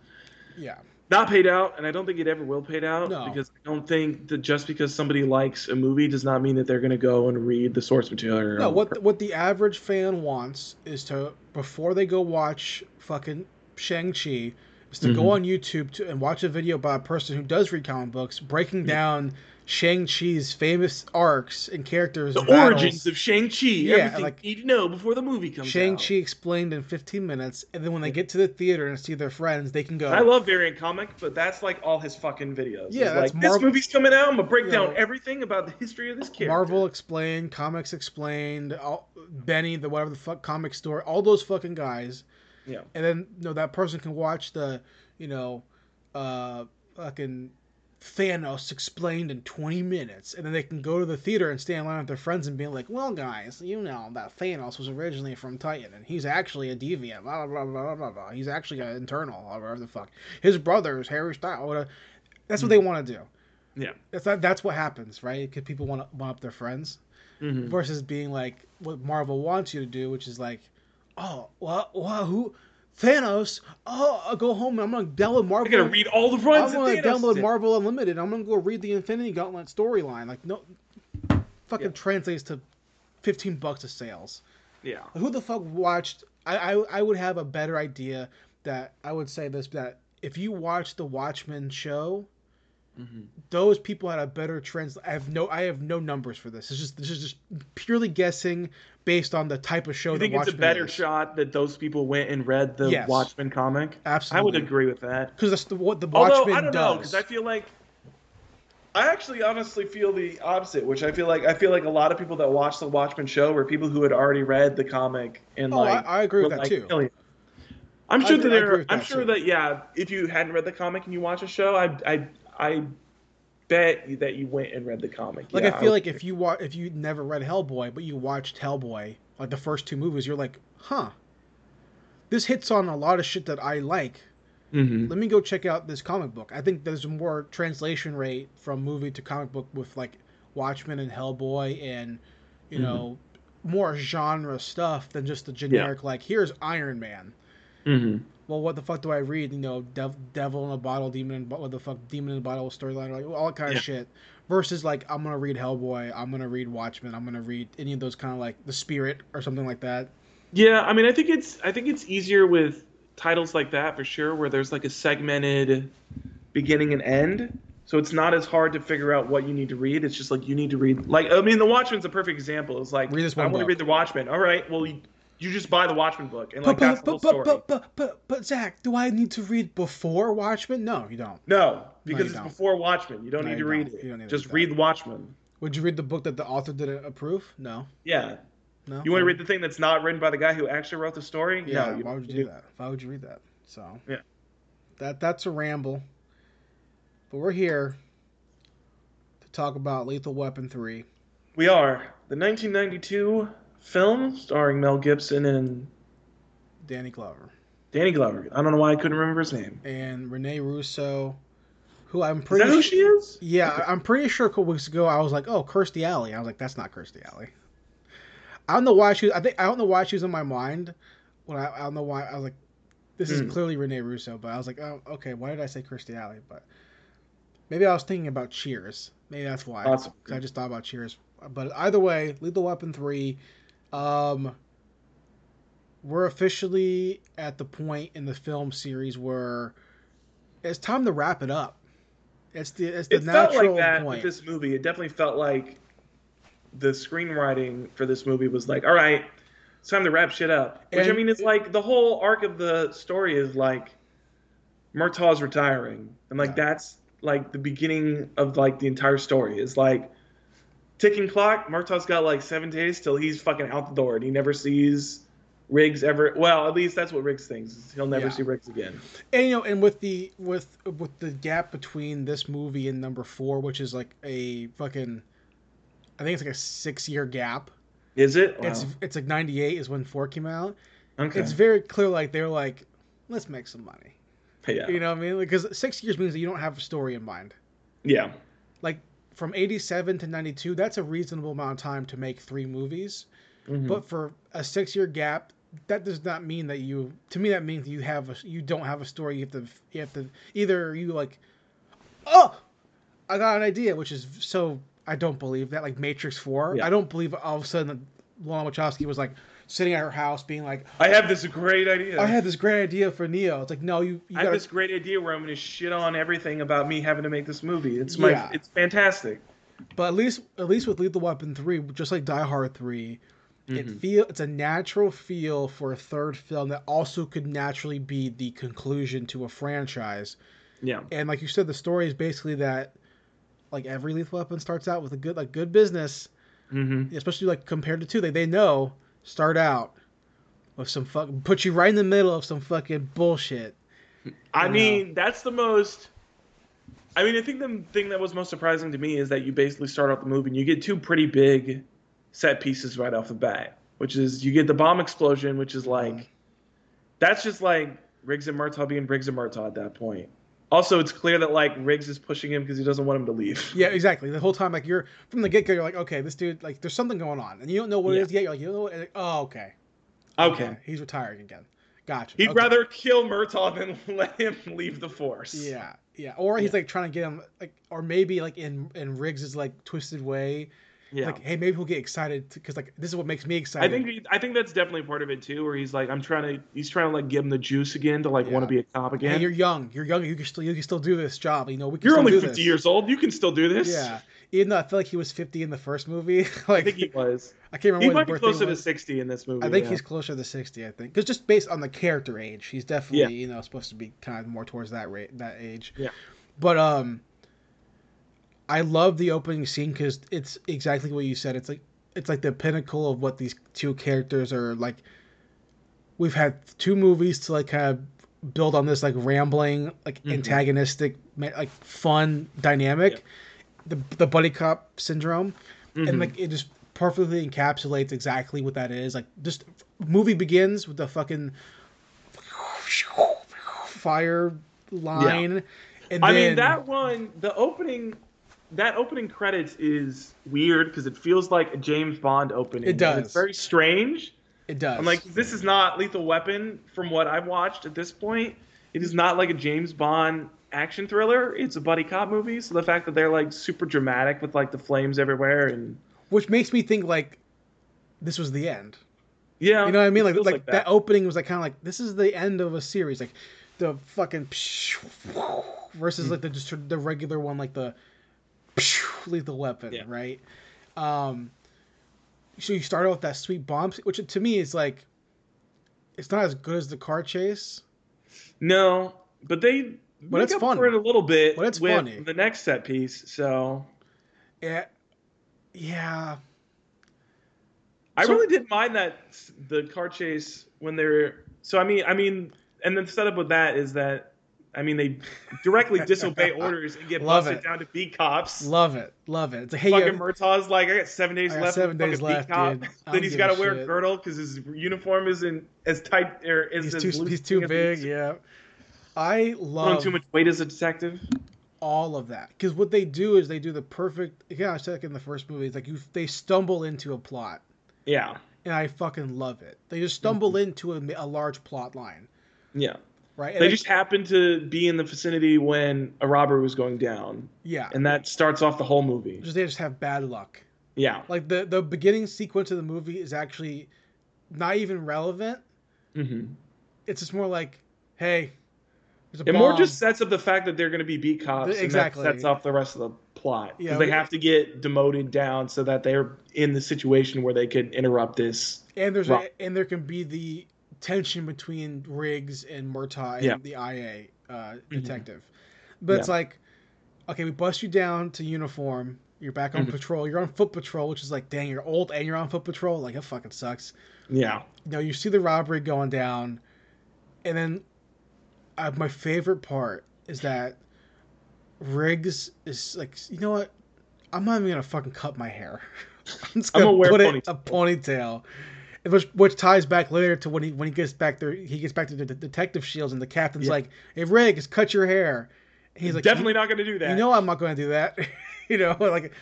[SPEAKER 1] Yeah.
[SPEAKER 2] Not paid out, and I don't think it ever will paid out
[SPEAKER 1] No.
[SPEAKER 2] because I don't think that just because somebody likes a movie does not mean that they're going to go and read the source material.
[SPEAKER 1] No, what the, what the average fan wants is to before they go watch fucking Shang Chi, is to go
[SPEAKER 2] Mhm.
[SPEAKER 1] on YouTube to, and watch a video by a person who does read comic books breaking down Shang Chi's famous arcs and characters.
[SPEAKER 2] the
[SPEAKER 1] battles.
[SPEAKER 2] origins of Shang Chi,
[SPEAKER 1] Yeah,
[SPEAKER 2] everything
[SPEAKER 1] like-
[SPEAKER 2] you need to know before the movie comes out.
[SPEAKER 1] Shang
[SPEAKER 2] out.
[SPEAKER 1] Chi explained in 15 minutes, and then when they get to the theater and see their friends, they can go.
[SPEAKER 2] I love variant comic, but that's like all his fucking videos.
[SPEAKER 1] Yeah,
[SPEAKER 2] like this movie's coming out. I'm gonna break
[SPEAKER 1] You
[SPEAKER 2] down
[SPEAKER 1] know,
[SPEAKER 2] everything about the history of this character.
[SPEAKER 1] Marvel explained, comics explained, all, Benny, the whatever the fuck comic store, all those fucking guys.
[SPEAKER 2] Yeah.
[SPEAKER 1] And then you know that person can watch the, you know, uh, fucking Thanos explained in 20 minutes, and then they can go to the theater and stand in line with their friends and be like, "Well, guys, you know that Thanos was originally from Titan, and he's actually a deviant. Blah blah blah blah blah. blah. He's actually an Eternal, or whatever the fuck. His brother is Harry Styles. That's what they want to do.
[SPEAKER 2] Yeah.
[SPEAKER 1] That's that, that's what happens, right? Because people want to one up their friends
[SPEAKER 2] Mhm.
[SPEAKER 1] versus being like what Marvel wants you to do, which is like, oh, what, what, who, Thanos? Oh, I'll go home and I'm gonna download Marvel.
[SPEAKER 2] I gotta read all the runs. I'm gonna
[SPEAKER 1] download
[SPEAKER 2] did.
[SPEAKER 1] Marvel Unlimited. I'm gonna go read the Infinity Gauntlet storyline. Like, no, fucking
[SPEAKER 2] Yeah.
[SPEAKER 1] translates to fifteen bucks of sales.
[SPEAKER 2] Yeah.
[SPEAKER 1] Who the fuck watched? I, I I would have a better idea that I would say this that if you watch the Watchmen show,
[SPEAKER 2] Mhm.
[SPEAKER 1] those people had a better trans. I have no I have no numbers for this. It's just this is just purely guessing based on the type of show.
[SPEAKER 2] You
[SPEAKER 1] that
[SPEAKER 2] think it's a better
[SPEAKER 1] is.
[SPEAKER 2] shot that those people went and read the
[SPEAKER 1] Yes.
[SPEAKER 2] Watchmen comic?
[SPEAKER 1] Absolutely, I
[SPEAKER 2] would agree with that.
[SPEAKER 1] because that's the, what the
[SPEAKER 2] Although
[SPEAKER 1] Watchmen
[SPEAKER 2] I don't know, because I feel like I actually honestly feel the opposite, which I feel like I feel like a lot of people that watch the Watchmen show were people who had already read the comic and
[SPEAKER 1] Oh,
[SPEAKER 2] like
[SPEAKER 1] I- I agree with that,
[SPEAKER 2] like,
[SPEAKER 1] too.
[SPEAKER 2] killing it. I'm sure
[SPEAKER 1] agree-
[SPEAKER 2] that
[SPEAKER 1] I
[SPEAKER 2] there. I'm
[SPEAKER 1] that,
[SPEAKER 2] sure
[SPEAKER 1] too.
[SPEAKER 2] that yeah, if you hadn't read the comic and you watch a show, I I I bet that you went and read the comic.
[SPEAKER 1] like
[SPEAKER 2] yeah,
[SPEAKER 1] I feel like if you wa- if you never read Hellboy but you watched Hellboy like the first two movies, you're like, huh, this hits on a lot of shit that I like.
[SPEAKER 2] Mhm.
[SPEAKER 1] Let me go check out this comic book. I think there's more translation rate from movie to comic book with like Watchmen and Hellboy and you
[SPEAKER 2] Mhm.
[SPEAKER 1] know more genre stuff than just the generic like here's Iron Man.
[SPEAKER 2] Mhm.
[SPEAKER 1] Well, what the fuck do I read? You know, dev, devil in a bottle, demon in what the fuck, demon in a bottle storyline, like all that kind
[SPEAKER 2] Yeah.
[SPEAKER 1] of shit. Versus like I'm gonna read Hellboy, I'm gonna read Watchmen, I'm gonna read any of those kind of like The Spirit or something like that.
[SPEAKER 2] Yeah, I mean, I think it's I think it's easier with titles like that for sure, where there's like a segmented beginning and end. So it's not as hard to figure out what you need to read. It's just like you need to read. Like I mean, The Watchmen's a perfect example. It's like
[SPEAKER 1] Read this
[SPEAKER 2] I want to read The Watchmen. All right, well you, just buy the Watchmen book and
[SPEAKER 1] But
[SPEAKER 2] like that's
[SPEAKER 1] but,
[SPEAKER 2] the
[SPEAKER 1] but,
[SPEAKER 2] whole
[SPEAKER 1] but,
[SPEAKER 2] story.
[SPEAKER 1] but but but but Zach, do I need to read before Watchmen? No, you don't.
[SPEAKER 2] no, because
[SPEAKER 1] you
[SPEAKER 2] it's
[SPEAKER 1] don't.
[SPEAKER 2] before Watchmen. You don't
[SPEAKER 1] No,
[SPEAKER 2] need to read
[SPEAKER 1] don't.
[SPEAKER 2] it.
[SPEAKER 1] You don't need to
[SPEAKER 2] just
[SPEAKER 1] read
[SPEAKER 2] read. The Watchmen.
[SPEAKER 1] Would you read the book that the author didn't approve? No,
[SPEAKER 2] Yeah.
[SPEAKER 1] no.
[SPEAKER 2] You want to read the thing that's not written by the guy who actually wrote the story?
[SPEAKER 1] Yeah,
[SPEAKER 2] no.
[SPEAKER 1] why would you do that? Why would you read that? So
[SPEAKER 2] Yeah.
[SPEAKER 1] that that's a ramble. But we're here to talk about Lethal Weapon three.
[SPEAKER 2] We are the 1992 film starring Mel Gibson and
[SPEAKER 1] Danny Glover
[SPEAKER 2] Danny Glover. I don't know why I couldn't remember his name.
[SPEAKER 1] and Renee Russo, who I'm
[SPEAKER 2] Is
[SPEAKER 1] pretty
[SPEAKER 2] that who she is?
[SPEAKER 1] Yeah,
[SPEAKER 2] Okay.
[SPEAKER 1] I'm pretty sure a couple weeks ago I was like, "Oh, Kirstie Alley." I was like, "That's not Kirstie Alley." I don't know why she. Was, I think I don't know why she was in my mind. When I, I don't know why I was like, "This is
[SPEAKER 2] Hmm.
[SPEAKER 1] clearly Renee Russo," but I was like, "Oh, okay." Why did I say Kirstie Alley? But maybe I was thinking about Cheers. Maybe that's why.
[SPEAKER 2] Awesome.
[SPEAKER 1] 'Cause I just thought about Cheers. But either way, Lethal Weapon three. Um, we're officially at the point in the film series where it's time to wrap it up. It's the it's the
[SPEAKER 2] It felt like that
[SPEAKER 1] point.
[SPEAKER 2] with this movie. It definitely felt like the screenwriting for this movie was like, all right, it's time to wrap shit up. Which I mean, it's like the whole arc of the story is like Murtaugh's retiring, and like
[SPEAKER 1] Yeah.
[SPEAKER 2] that's like the beginning of like the entire story. Is like ticking clock. Murtaugh's got like seven days till he's fucking out the door, and he never sees Riggs ever. Well, at least that's what Riggs thinks. He'll never
[SPEAKER 1] Yeah.
[SPEAKER 2] see Riggs again.
[SPEAKER 1] and you know, and with the with with the gap between this movie and number four, which is like a fucking, I think it's like a six year gap.
[SPEAKER 2] Is it? Wow.
[SPEAKER 1] It's it's like ninety eight is when four came out.
[SPEAKER 2] okay.
[SPEAKER 1] It's very clear, like they're like, let's make some money.
[SPEAKER 2] yeah.
[SPEAKER 1] You know what I mean? Because six years means that you don't have a story in mind.
[SPEAKER 2] Yeah.
[SPEAKER 1] Like from eighty seven to ninety two, that's a reasonable amount of time to make three movies.
[SPEAKER 2] Mhm.
[SPEAKER 1] But for a six year gap, that does not mean that you. To me, that means you have a you don't have a story. You have to you have to either you like, oh, I got an idea, which is so I don't believe that. Like Matrix Four,
[SPEAKER 2] Yeah.
[SPEAKER 1] I don't believe all of a sudden Lana Wachowski was like sitting at her house being like,
[SPEAKER 2] I have this great idea.
[SPEAKER 1] I had this great idea for Neo. It's like no, you you
[SPEAKER 2] I have
[SPEAKER 1] gotta
[SPEAKER 2] this great idea where I'm going to shit on everything about me having to make this movie. It's my,
[SPEAKER 1] Yeah.
[SPEAKER 2] it's fantastic.
[SPEAKER 1] But at least, at least with Lethal Weapon three, just like Die Hard 3 it
[SPEAKER 2] Mhm.
[SPEAKER 1] feel it's a natural feel for a third film that also could naturally be the conclusion to a franchise.
[SPEAKER 2] Yeah,
[SPEAKER 1] And like you said, the story is basically that, like every Lethal Weapon starts out with a good like good business,
[SPEAKER 2] mm-hmm.
[SPEAKER 1] especially like compared to two. They they know start out with some fuck put you right in the middle of some fucking bullshit.
[SPEAKER 2] I
[SPEAKER 1] know.
[SPEAKER 2] mean that's the most. I mean, I think the thing that was most surprising to me is that you basically start off the movie and you get two pretty big set pieces right off the bat, which is you get the bomb explosion, which is like
[SPEAKER 1] Mhm.
[SPEAKER 2] that's just like Riggs and Murtaugh being Riggs and Murtaugh at that point. Also, it's clear that like Riggs is pushing him because he doesn't want him to leave.
[SPEAKER 1] Yeah, exactly. The whole time, like you're from the get go, you're like, okay, this dude, like, there's something going on, and you don't know what
[SPEAKER 2] Yeah.
[SPEAKER 1] it is yet. You're like, you know what? Like, oh, okay.
[SPEAKER 2] Okay.
[SPEAKER 1] he's retiring again. Gotcha.
[SPEAKER 2] He'd
[SPEAKER 1] okay.
[SPEAKER 2] rather kill Murtaugh than let him leave the Force.
[SPEAKER 1] Yeah, yeah. Or he's
[SPEAKER 2] Yeah.
[SPEAKER 1] like trying to get him, like, or maybe like in in Riggs's like twisted way,
[SPEAKER 2] Yeah.
[SPEAKER 1] like, hey, maybe he'll get excited because like this is what makes me excited.
[SPEAKER 2] I think he- I think that's definitely part of it too, where he's like, I'm trying to, he's trying to like give him the juice again to like want to be a cop again.
[SPEAKER 1] hey, you're young. You're young. You can still you can still do this job. You know, we can
[SPEAKER 2] You're only
[SPEAKER 1] do
[SPEAKER 2] 50
[SPEAKER 1] this.
[SPEAKER 2] years old. You can still do this.
[SPEAKER 1] Yeah. Even though I feel like he was 50 in the first movie,
[SPEAKER 2] I
[SPEAKER 1] like
[SPEAKER 2] think he was.
[SPEAKER 1] I can't remember
[SPEAKER 2] He might be closer to 60 in this movie.
[SPEAKER 1] I think
[SPEAKER 2] yeah.
[SPEAKER 1] he's closer to 60. I think because just based on the character age, he's definitely
[SPEAKER 2] Yeah.
[SPEAKER 1] you know supposed to be kind of more towards that rate that age.
[SPEAKER 2] Yeah.
[SPEAKER 1] But um, I love the opening scene because it's exactly what you said. It's like it's like the pinnacle of what these two characters are like. We've had two movies to like kind of build on this like rambling, like
[SPEAKER 2] Mhm.
[SPEAKER 1] antagonistic, like fun dynamic, the the buddy cop syndrome
[SPEAKER 2] Mhm.
[SPEAKER 1] and like it just perfectly encapsulates exactly what that is. Like just movie begins with the fucking fire line. And
[SPEAKER 2] I
[SPEAKER 1] then,
[SPEAKER 2] mean, that one, the opening, that opening credits is weird because it feels like a James Bond opening.
[SPEAKER 1] It does.
[SPEAKER 2] It's very strange.
[SPEAKER 1] it does.
[SPEAKER 2] I'm like, this is not Lethal Weapon from what I've watched at this point. It is not like a James Bond action thriller. It's a buddy cop movie. So the fact that they're like super dramatic with like the flames everywhere and
[SPEAKER 1] which makes me think like this was the end.
[SPEAKER 2] yeah,
[SPEAKER 1] You know what I mean?
[SPEAKER 2] it
[SPEAKER 1] Like like, that. opening was like kind of like this is the end of a series. Like the fucking versus like the just the regular one like the lethal weapon,
[SPEAKER 2] Yeah.
[SPEAKER 1] right? Um so you start off with that sweet bomb, which to me is like it's not as good as the car chase.
[SPEAKER 2] No, but they
[SPEAKER 1] But it's
[SPEAKER 2] up
[SPEAKER 1] fun.
[SPEAKER 2] for it a little bit
[SPEAKER 1] But it's
[SPEAKER 2] with
[SPEAKER 1] funny.
[SPEAKER 2] the next set piece. So
[SPEAKER 1] Yeah, yeah.
[SPEAKER 2] I
[SPEAKER 1] So-
[SPEAKER 2] really didn't mind that the car chase when they're so I mean I mean and then the setup with that is that I mean they directly disobey orders and get
[SPEAKER 1] Love
[SPEAKER 2] busted
[SPEAKER 1] it.
[SPEAKER 2] down to beat cops.
[SPEAKER 1] Love it, love it. It's like hey,
[SPEAKER 2] fucking Murtaugh's like I got seven days
[SPEAKER 1] got
[SPEAKER 2] left.
[SPEAKER 1] seven days left, dude.
[SPEAKER 2] Then he's got to wear a girdle because his uniform isn't as tight or is
[SPEAKER 1] he's
[SPEAKER 2] as
[SPEAKER 1] too he's too big. Yeah, I love
[SPEAKER 2] too much weight as a detective.
[SPEAKER 1] all of that because what they do is they do the perfect. Yeah, I said like in the first movie, it's like you they stumble into a plot,
[SPEAKER 2] Yeah,
[SPEAKER 1] and I fucking love it. They just stumble
[SPEAKER 2] Mm-hmm.
[SPEAKER 1] into a, a large plot line,
[SPEAKER 2] yeah.
[SPEAKER 1] Right? And
[SPEAKER 2] They just happened to be in the vicinity when a robbery was going down,
[SPEAKER 1] yeah,
[SPEAKER 2] and that starts off the whole movie.
[SPEAKER 1] just they just have bad luck.
[SPEAKER 2] Yeah.
[SPEAKER 1] Like the the beginning sequence of the movie is actually not even relevant.
[SPEAKER 2] hmm
[SPEAKER 1] It's just more like, hey, there's a
[SPEAKER 2] It more just sets up the fact that they're going to be beat cops,
[SPEAKER 1] Exactly.
[SPEAKER 2] and that sets off the rest of the plot.
[SPEAKER 1] Yeah,
[SPEAKER 2] they have to get demoted down so that they're in the situation where they could interrupt this.
[SPEAKER 1] and there's a, and there can be the tension between Riggs and Murtaugh and
[SPEAKER 2] Yeah.
[SPEAKER 1] the IA uh,
[SPEAKER 2] Mm-hmm.
[SPEAKER 1] detective. But it's like, okay, we bust you down to uniform. You're back on
[SPEAKER 2] Mhm.
[SPEAKER 1] patrol. You're on foot patrol, which is like, dang, you're old and you're on foot patrol. Like, it fucking sucks.
[SPEAKER 2] Yeah.
[SPEAKER 1] You know, you see the robbery going down, and then uh, my favorite part is that Riggs is like, you know what? I'm not even gonna fucking cut my hair. I'm just gonna
[SPEAKER 2] wear
[SPEAKER 1] put it
[SPEAKER 2] ponytail.
[SPEAKER 1] a ponytail, which which ties back later to when he when he gets back there. He gets back to the, detective shields, and the captain's
[SPEAKER 2] Yeah.
[SPEAKER 1] like, "Hey, Riggs, cut your hair." He's like,
[SPEAKER 2] definitely not going to do that.
[SPEAKER 1] You know, I'm not going to do that. you know, like,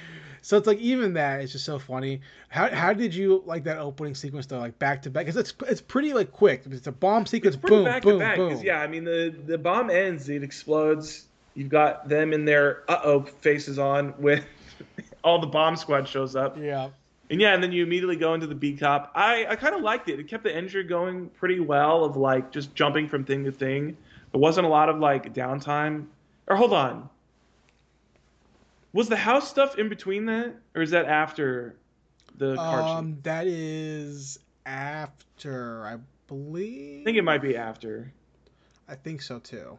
[SPEAKER 1] So it's like even that is just so funny. How how did you like that opening sequence though, like back to back? Because it's it's pretty like quick. It's a bomb sequence.
[SPEAKER 2] It's
[SPEAKER 1] boom,
[SPEAKER 2] back
[SPEAKER 1] boom,
[SPEAKER 2] to back.
[SPEAKER 1] boom.
[SPEAKER 2] Yeah, I mean the the bomb ends, it explodes. You've got them in their uh oh faces on with all the bomb squad shows up.
[SPEAKER 1] Yeah.
[SPEAKER 2] And yeah, and then you immediately go into the B cop. I, I kind of liked it. It kept the engine going pretty well of like just jumping from thing to thing. There wasn't a lot of like downtime. Or hold on. Was the house stuff in between that? Or is that after the car chase?
[SPEAKER 1] Um, that is after I believe.
[SPEAKER 2] I think it might be after.
[SPEAKER 1] I think so too.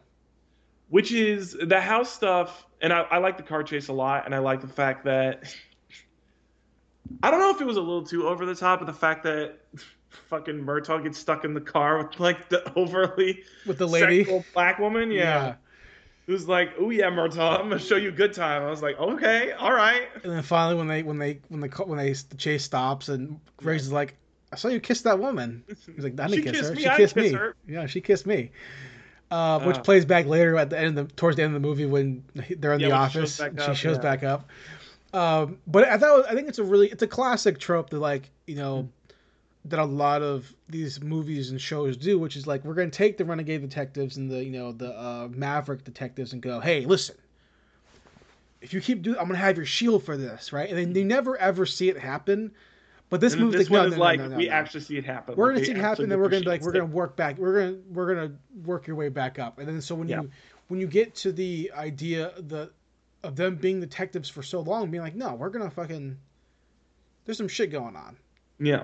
[SPEAKER 2] Which is the house stuff, and I, I like the car chase a lot, and I like the fact that I don't know if it was a little too over the top, but the fact that fucking Murtaugh gets stuck in the car with like the overly
[SPEAKER 1] With the lady.
[SPEAKER 2] black woman, yeah, who's like, "Oh yeah, Murtaugh, I'm gonna show you a good time." I was like, "Okay, all right."
[SPEAKER 1] And then finally, when they when they when the when they the chase stops and Grace is like, "I saw you kiss that woman." He's like, "I didn't
[SPEAKER 2] She
[SPEAKER 1] kiss
[SPEAKER 2] kissed
[SPEAKER 1] her.
[SPEAKER 2] me,
[SPEAKER 1] She
[SPEAKER 2] I
[SPEAKER 1] kissed
[SPEAKER 2] didn't
[SPEAKER 1] me.
[SPEAKER 2] her."
[SPEAKER 1] Yeah, she kissed me." Uh, which
[SPEAKER 2] Uh.
[SPEAKER 1] plays back later at the end of the towards the end of the movie when they're in
[SPEAKER 2] Yeah,
[SPEAKER 1] the
[SPEAKER 2] shows
[SPEAKER 1] office. and she shows
[SPEAKER 2] yeah.
[SPEAKER 1] back up. Um, but I thought I think it's a really it's a classic trope that like you know
[SPEAKER 2] Mm.
[SPEAKER 1] that a lot of these movies and shows do, which is like we're gonna take the renegade detectives and the you know the uh, maverick detectives and go, hey, listen, if you keep doing, I'm gonna have your shield for this, right? And then you never ever see it happen. But this
[SPEAKER 2] And
[SPEAKER 1] movie's
[SPEAKER 2] this
[SPEAKER 1] like,
[SPEAKER 2] one
[SPEAKER 1] no,
[SPEAKER 2] is
[SPEAKER 1] no,
[SPEAKER 2] like
[SPEAKER 1] no, no,
[SPEAKER 2] we actually see it happen.
[SPEAKER 1] We're gonna see it happen, then we're gonna like, we're gonna work back. We're gonna we're gonna work your way back up. And then so when
[SPEAKER 2] Yeah.
[SPEAKER 1] you when you get to the idea the of them being detectives for so long, being like, no, we're gonna fucking there's some shit going on.
[SPEAKER 2] Yeah.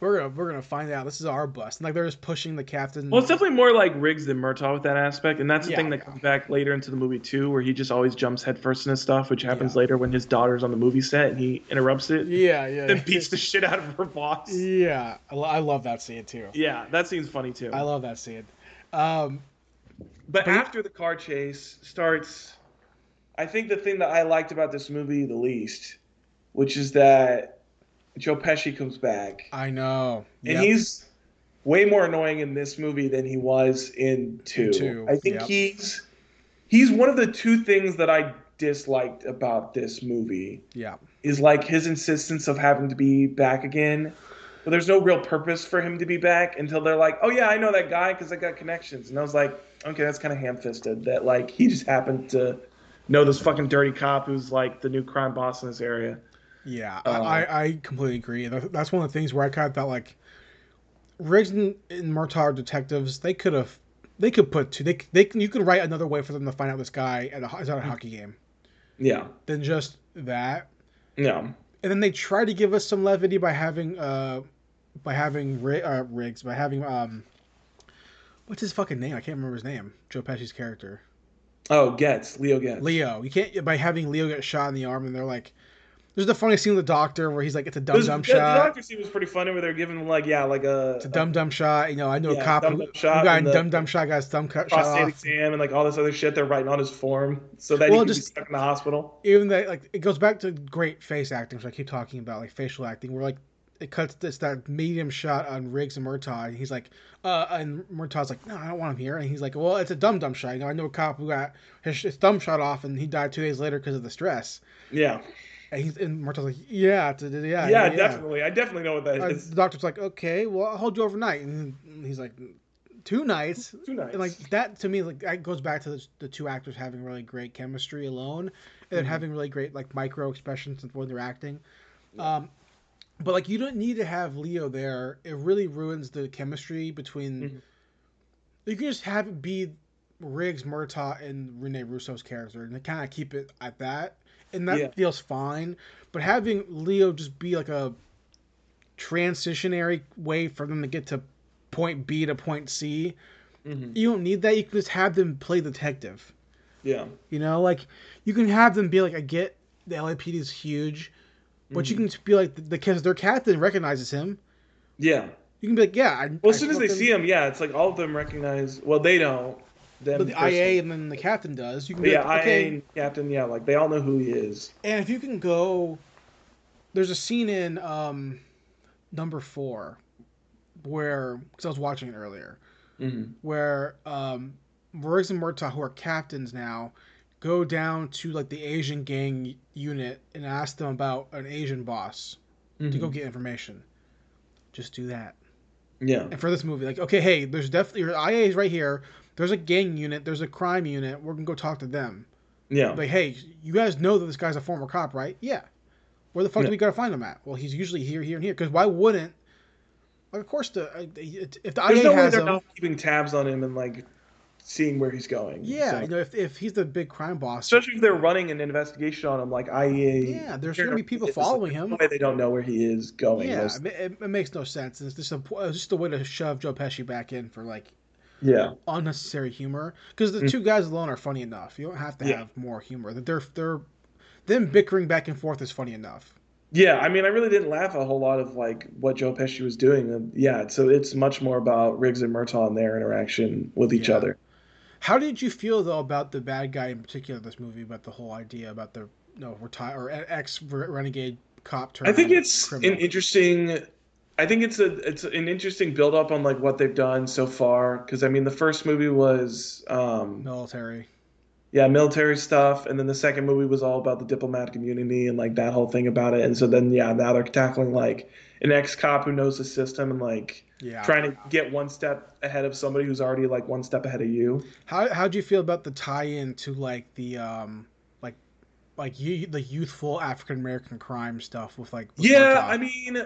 [SPEAKER 1] We're gonna we're gonna find out. This is our bust. And like they're just pushing the captain.
[SPEAKER 2] Well, it's definitely more like Riggs than Murtaugh with that aspect, and that's the
[SPEAKER 1] Yeah,
[SPEAKER 2] thing that
[SPEAKER 1] yeah.
[SPEAKER 2] comes back later into the movie too, where he just always jumps headfirst into stuff, which happens
[SPEAKER 1] Yeah.
[SPEAKER 2] later when his daughter's on the movie set and he interrupts it,
[SPEAKER 1] yeah, yeah,
[SPEAKER 2] then beats the shit out of her boss.
[SPEAKER 1] yeah. I, lo- I love that scene too.
[SPEAKER 2] Yeah, that seems funny too.
[SPEAKER 1] I love that scene. Um,
[SPEAKER 2] But
[SPEAKER 1] But-
[SPEAKER 2] after the car chase starts, I think the thing that I liked about this movie the least, which is that Joe Pesci comes back,
[SPEAKER 1] I know.
[SPEAKER 2] and
[SPEAKER 1] Yep.
[SPEAKER 2] he's way more annoying in this movie than he was in two.
[SPEAKER 1] Two,
[SPEAKER 2] I think
[SPEAKER 1] yep.
[SPEAKER 2] he's he's one of the two things that I disliked about this movie
[SPEAKER 1] yeah.
[SPEAKER 2] is like his insistence of having to be back again. But there's no real purpose for him to be back until they're like, "Oh yeah, I know that guy because I got connections." And I was like, "Okay, that's kind of ham-fisted." That like he just happened to know this fucking dirty cop who's like the new crime boss in this area.
[SPEAKER 1] Yeah,
[SPEAKER 2] Um,
[SPEAKER 1] I, I completely agree. That's one of the things where I kind of thought like Riggs and, and Murtaugh detectives. They could have, they could put two. They they can, you could write another way for them to find out this guy at a, is at a hockey game
[SPEAKER 2] Yeah,
[SPEAKER 1] than just that.
[SPEAKER 2] yeah,
[SPEAKER 1] And then they try to give us some levity by having uh by having uh, Riggs by having um what's his fucking name? I can't remember his name. Joe Pesci's character.
[SPEAKER 2] Oh, Getz, Leo Getz.
[SPEAKER 1] Leo. You can't by having Leo get shot in the arm and they're like. There's the funny scene with the doctor where he's like, "It's a dumb dumb shot."
[SPEAKER 2] The doctor scene was pretty funny where they're giving him like yeah, like a,
[SPEAKER 1] It's a dumb dumb shot. You know, I know
[SPEAKER 2] Yeah,
[SPEAKER 1] a cop
[SPEAKER 2] dumb
[SPEAKER 1] who,
[SPEAKER 2] dumb
[SPEAKER 1] who got dumb dumb shot, got his thumb cut shot
[SPEAKER 2] prostate
[SPEAKER 1] off.
[SPEAKER 2] exam and like all this other shit they're writing on his form so that
[SPEAKER 1] Well,
[SPEAKER 2] he can
[SPEAKER 1] just-
[SPEAKER 2] be stuck in the hospital.
[SPEAKER 1] Even that, like, it goes back to great face acting, which I keep talking about, like facial acting, where like it cuts this that medium shot on Riggs and Murtaugh, and he's like, uh, and Murtaugh's like, no, I don't want him here, and he's like, well, it's a dumb dumb shot. You know, I know a cop who got his, his thumb shot off, and he died two days later because of the stress.
[SPEAKER 2] Yeah.
[SPEAKER 1] And he's and Murtaugh's like, yeah, d- yeah,
[SPEAKER 2] yeah, definitely. I definitely know what that is.
[SPEAKER 1] Uh, the doctor's like, okay, well, I'll hold you overnight, and he's like, two nights.
[SPEAKER 2] Two nights.
[SPEAKER 1] And like that to me, like that goes back to the, the two actors having really great chemistry alone, and
[SPEAKER 2] Mhm.
[SPEAKER 1] having really great like micro expressions when they're acting. Um, but like you don't need to have Leo there. It really ruins the chemistry between.
[SPEAKER 2] Mhm.
[SPEAKER 1] You can just have it be Riggs, Murtaugh, and Rene Russo's character, and kind of keep it at that, and that
[SPEAKER 2] Yeah.
[SPEAKER 1] feels fine. But having Leo just be like a transitionary way for them to get to point B to point C,
[SPEAKER 2] Mhm.
[SPEAKER 1] you don't need that. You can just have them play detective.
[SPEAKER 2] Yeah.
[SPEAKER 1] You know, like you can have them be like, I get the LAPD is huge, but you
[SPEAKER 2] Mhm.
[SPEAKER 1] can be like, the because their captain recognizes him.
[SPEAKER 2] Yeah.
[SPEAKER 1] You can be like, yeah. I,
[SPEAKER 2] Well,
[SPEAKER 1] I
[SPEAKER 2] as soon as they see him, yeah, it's like all of them recognize. Well, they don't. Them
[SPEAKER 1] but the
[SPEAKER 2] personally.
[SPEAKER 1] IA and then the captain does. You can be
[SPEAKER 2] yeah,
[SPEAKER 1] like, okay.
[SPEAKER 2] IA and Captain. Yeah, like they all know who he is.
[SPEAKER 1] And if you can go, there's a scene in um, number four where because I was watching it earlier,
[SPEAKER 2] Mm-hmm.
[SPEAKER 1] where um, Riggs and Murtaugh, who are captains now, go down to like the Asian gang unit and ask them about an Asian boss to go
[SPEAKER 2] Mhm.
[SPEAKER 1] get information. Just do that.
[SPEAKER 2] Yeah.
[SPEAKER 1] And for this movie, like, okay, hey, there's definitely your IA is right here. There's a gang unit. There's a crime unit. We're gonna go talk to them.
[SPEAKER 2] Yeah.
[SPEAKER 1] Like, hey, you guys know that this guy's a former cop, right? Yeah. Where the fuck
[SPEAKER 2] Yeah.
[SPEAKER 1] do we gotta find him at? Well, he's usually here, here, and here. Because why wouldn't? Like, of course, the uh, if the
[SPEAKER 2] There's
[SPEAKER 1] IA
[SPEAKER 2] no way they're
[SPEAKER 1] him,
[SPEAKER 2] not keeping tabs on him and like seeing where he's going.
[SPEAKER 1] yeah,
[SPEAKER 2] So-
[SPEAKER 1] you know, if, if he's the big crime boss,
[SPEAKER 2] especially if they're running an investigation on him, like IA.
[SPEAKER 1] Yeah, there's gonna be people
[SPEAKER 2] like,
[SPEAKER 1] following him.
[SPEAKER 2] way They don't know where he is going.
[SPEAKER 1] yeah, it, it, makes no sense. It's just a it's just a way to shove Joe Pesci back in for like
[SPEAKER 2] yeah.
[SPEAKER 1] unnecessary humor because the mm. two guys alone are funny enough. You don't have to.
[SPEAKER 2] Yeah.
[SPEAKER 1] have more humor. That they're they're them bickering back and forth is funny enough.
[SPEAKER 2] Yeah, I mean, I really didn't laugh a whole lot of like what Joe Pesci was doing. Yeah, so it's much more about Riggs and Murtaugh and their interaction with each
[SPEAKER 1] Yeah.
[SPEAKER 2] other.
[SPEAKER 1] How did you feel though about the bad guy in particular of this movie? About the whole idea about the no retire or ex renegade cop.
[SPEAKER 2] I think it's
[SPEAKER 1] criminal.
[SPEAKER 2] an interesting. I think it's a it's an interesting build up on like what they've done so far. Because I mean, the first movie was um,
[SPEAKER 1] military.
[SPEAKER 2] yeah military stuff, and then the second movie was all about the diplomatic immunity and like that whole thing about it. And so then yeah, now they're tackling like an ex cop who knows the system and like
[SPEAKER 1] Yeah.
[SPEAKER 2] trying to get one step ahead of somebody who's already like one step ahead of you.
[SPEAKER 1] How how do you feel about the tie-in to like the um like like you the youthful African American crime stuff with like with
[SPEAKER 2] Yeah,
[SPEAKER 1] Murtaugh?
[SPEAKER 2] I mean,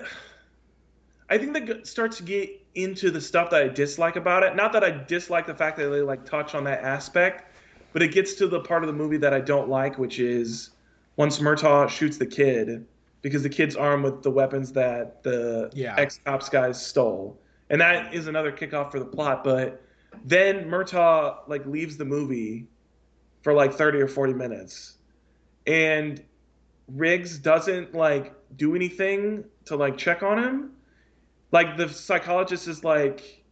[SPEAKER 2] I think that starts to get into the stuff that I dislike about it. Not that I dislike the fact that they like touch on that aspect, but it gets to the part of the movie that I don't like, which is once Murtaugh shoots the kid because the kid's armed with the weapons that the
[SPEAKER 1] Yeah.
[SPEAKER 2] ex cops guys stole, and that is another kickoff for the plot. But then Murtaugh like leaves the movie for like thirty or forty minutes, and Riggs doesn't like do anything to like check on him. Like the psychologist is like,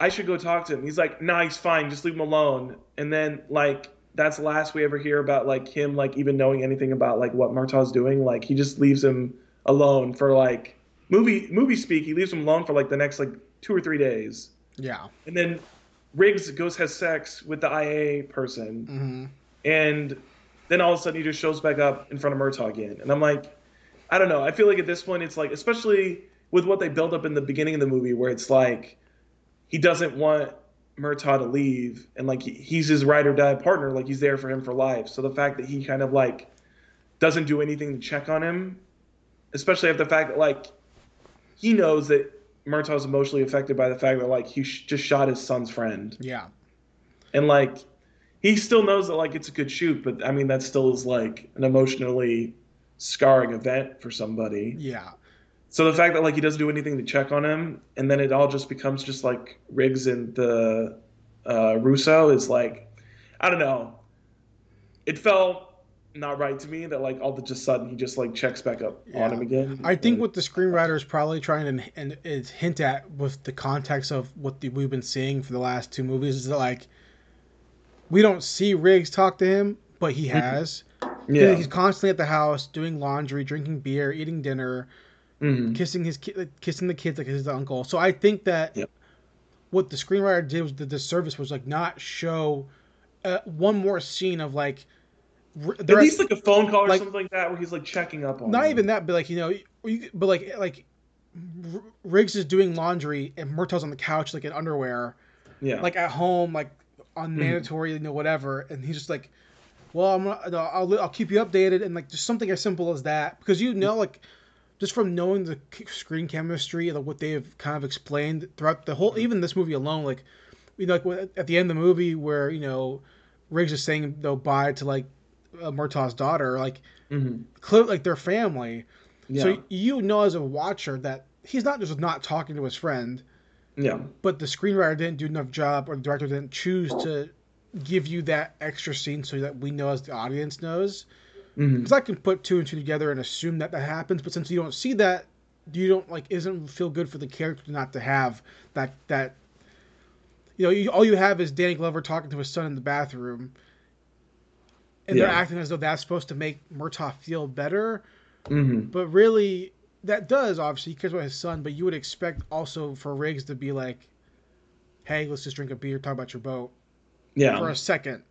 [SPEAKER 2] I should go talk to him. He's like, nah, he's fine. Just leave him alone. And then like that's the last we ever hear about like him like even knowing anything about like what Murtaugh's doing. Like he just leaves him alone for like movie movie speak. He leaves him alone for like the next like two or three days.
[SPEAKER 1] yeah.
[SPEAKER 2] And then Riggs goes has sex with the IA person
[SPEAKER 1] hmm
[SPEAKER 2] and then all of a sudden he just shows back up in front of Murtaugh again. And I'm like, I don't know. I feel like at this point it's like, especially with what they build up in the beginning of the movie, where it's like he doesn't want Murtaugh to leave, and like he- he's his ride or die partner, like he's there for him for life. So the fact that he kind of like doesn't do anything to check on him, especially after the fact that like he knows that Murtaugh's emotionally affected by the fact that like he sh- just shot his son's friend
[SPEAKER 1] Yeah.
[SPEAKER 2] and like he still knows that like it's a good shoot but i mean that still is like an emotionally scarring event for somebody
[SPEAKER 1] Yeah.
[SPEAKER 2] so the fact that like he doesn't do anything to check on him and then it all just becomes just like riggs and the uh, russo is like i don't know it felt not right to me that like all of a sudden he just like checks back up
[SPEAKER 1] Yeah.
[SPEAKER 2] on him again
[SPEAKER 1] I think what the screenwriter is probably trying to and is hint at with the context of what the, we've been seeing for the last two movies is that like we don't see Riggs talk to him, but he has.
[SPEAKER 2] yeah
[SPEAKER 1] He's constantly at the house doing laundry, drinking beer, eating dinner,
[SPEAKER 2] Mhm.
[SPEAKER 1] kissing his ki- kissing the kids like his uncle. So I think that
[SPEAKER 2] Yep.
[SPEAKER 1] what the screenwriter did was the disservice was like not show uh, one more scene of like
[SPEAKER 2] at least like a phone call or
[SPEAKER 1] like-
[SPEAKER 2] something like that where he's like checking up on
[SPEAKER 1] not
[SPEAKER 2] him.
[SPEAKER 1] even that, but like you know, you, but like like Riggs is doing laundry and Murtaugh's on the couch like in underwear,
[SPEAKER 2] yeah.
[SPEAKER 1] Like at home, like on mm-hmm. mandatory, you know, whatever, and he's just like, well, I'm gonna, I'll I'll keep you updated, and like just something as simple as that, because you know, like just from knowing the screen chemistry and like, what they've kind of explained throughout the whole, mm-hmm. even this movie alone, like you know, like at the end of the movie where you know Riggs is saying though bye to like uh, Murtaugh's daughter, like
[SPEAKER 2] Mhm.
[SPEAKER 1] clear like their family.
[SPEAKER 2] yeah
[SPEAKER 1] So you know as a watcher that he's not just not talking to his friend,
[SPEAKER 2] yeah
[SPEAKER 1] but the screenwriter didn't do enough job or the director didn't choose to give you that extra scene so that we know as the audience knows. Because I can put two and two together and assume that that happens, but since you don't see that, you don't like isn't feel good for the character not to have that that. You know, you, all you have is Danny Glover talking to his son in the bathroom, and they're acting as though that's supposed to make Murtaugh feel better.
[SPEAKER 2] Mhm.
[SPEAKER 1] But really, that does obviously he cares about his son. But you would expect also for Riggs to be like, "Hey, let's just drink a beer, talk about your boat
[SPEAKER 2] Yeah.
[SPEAKER 1] for a second.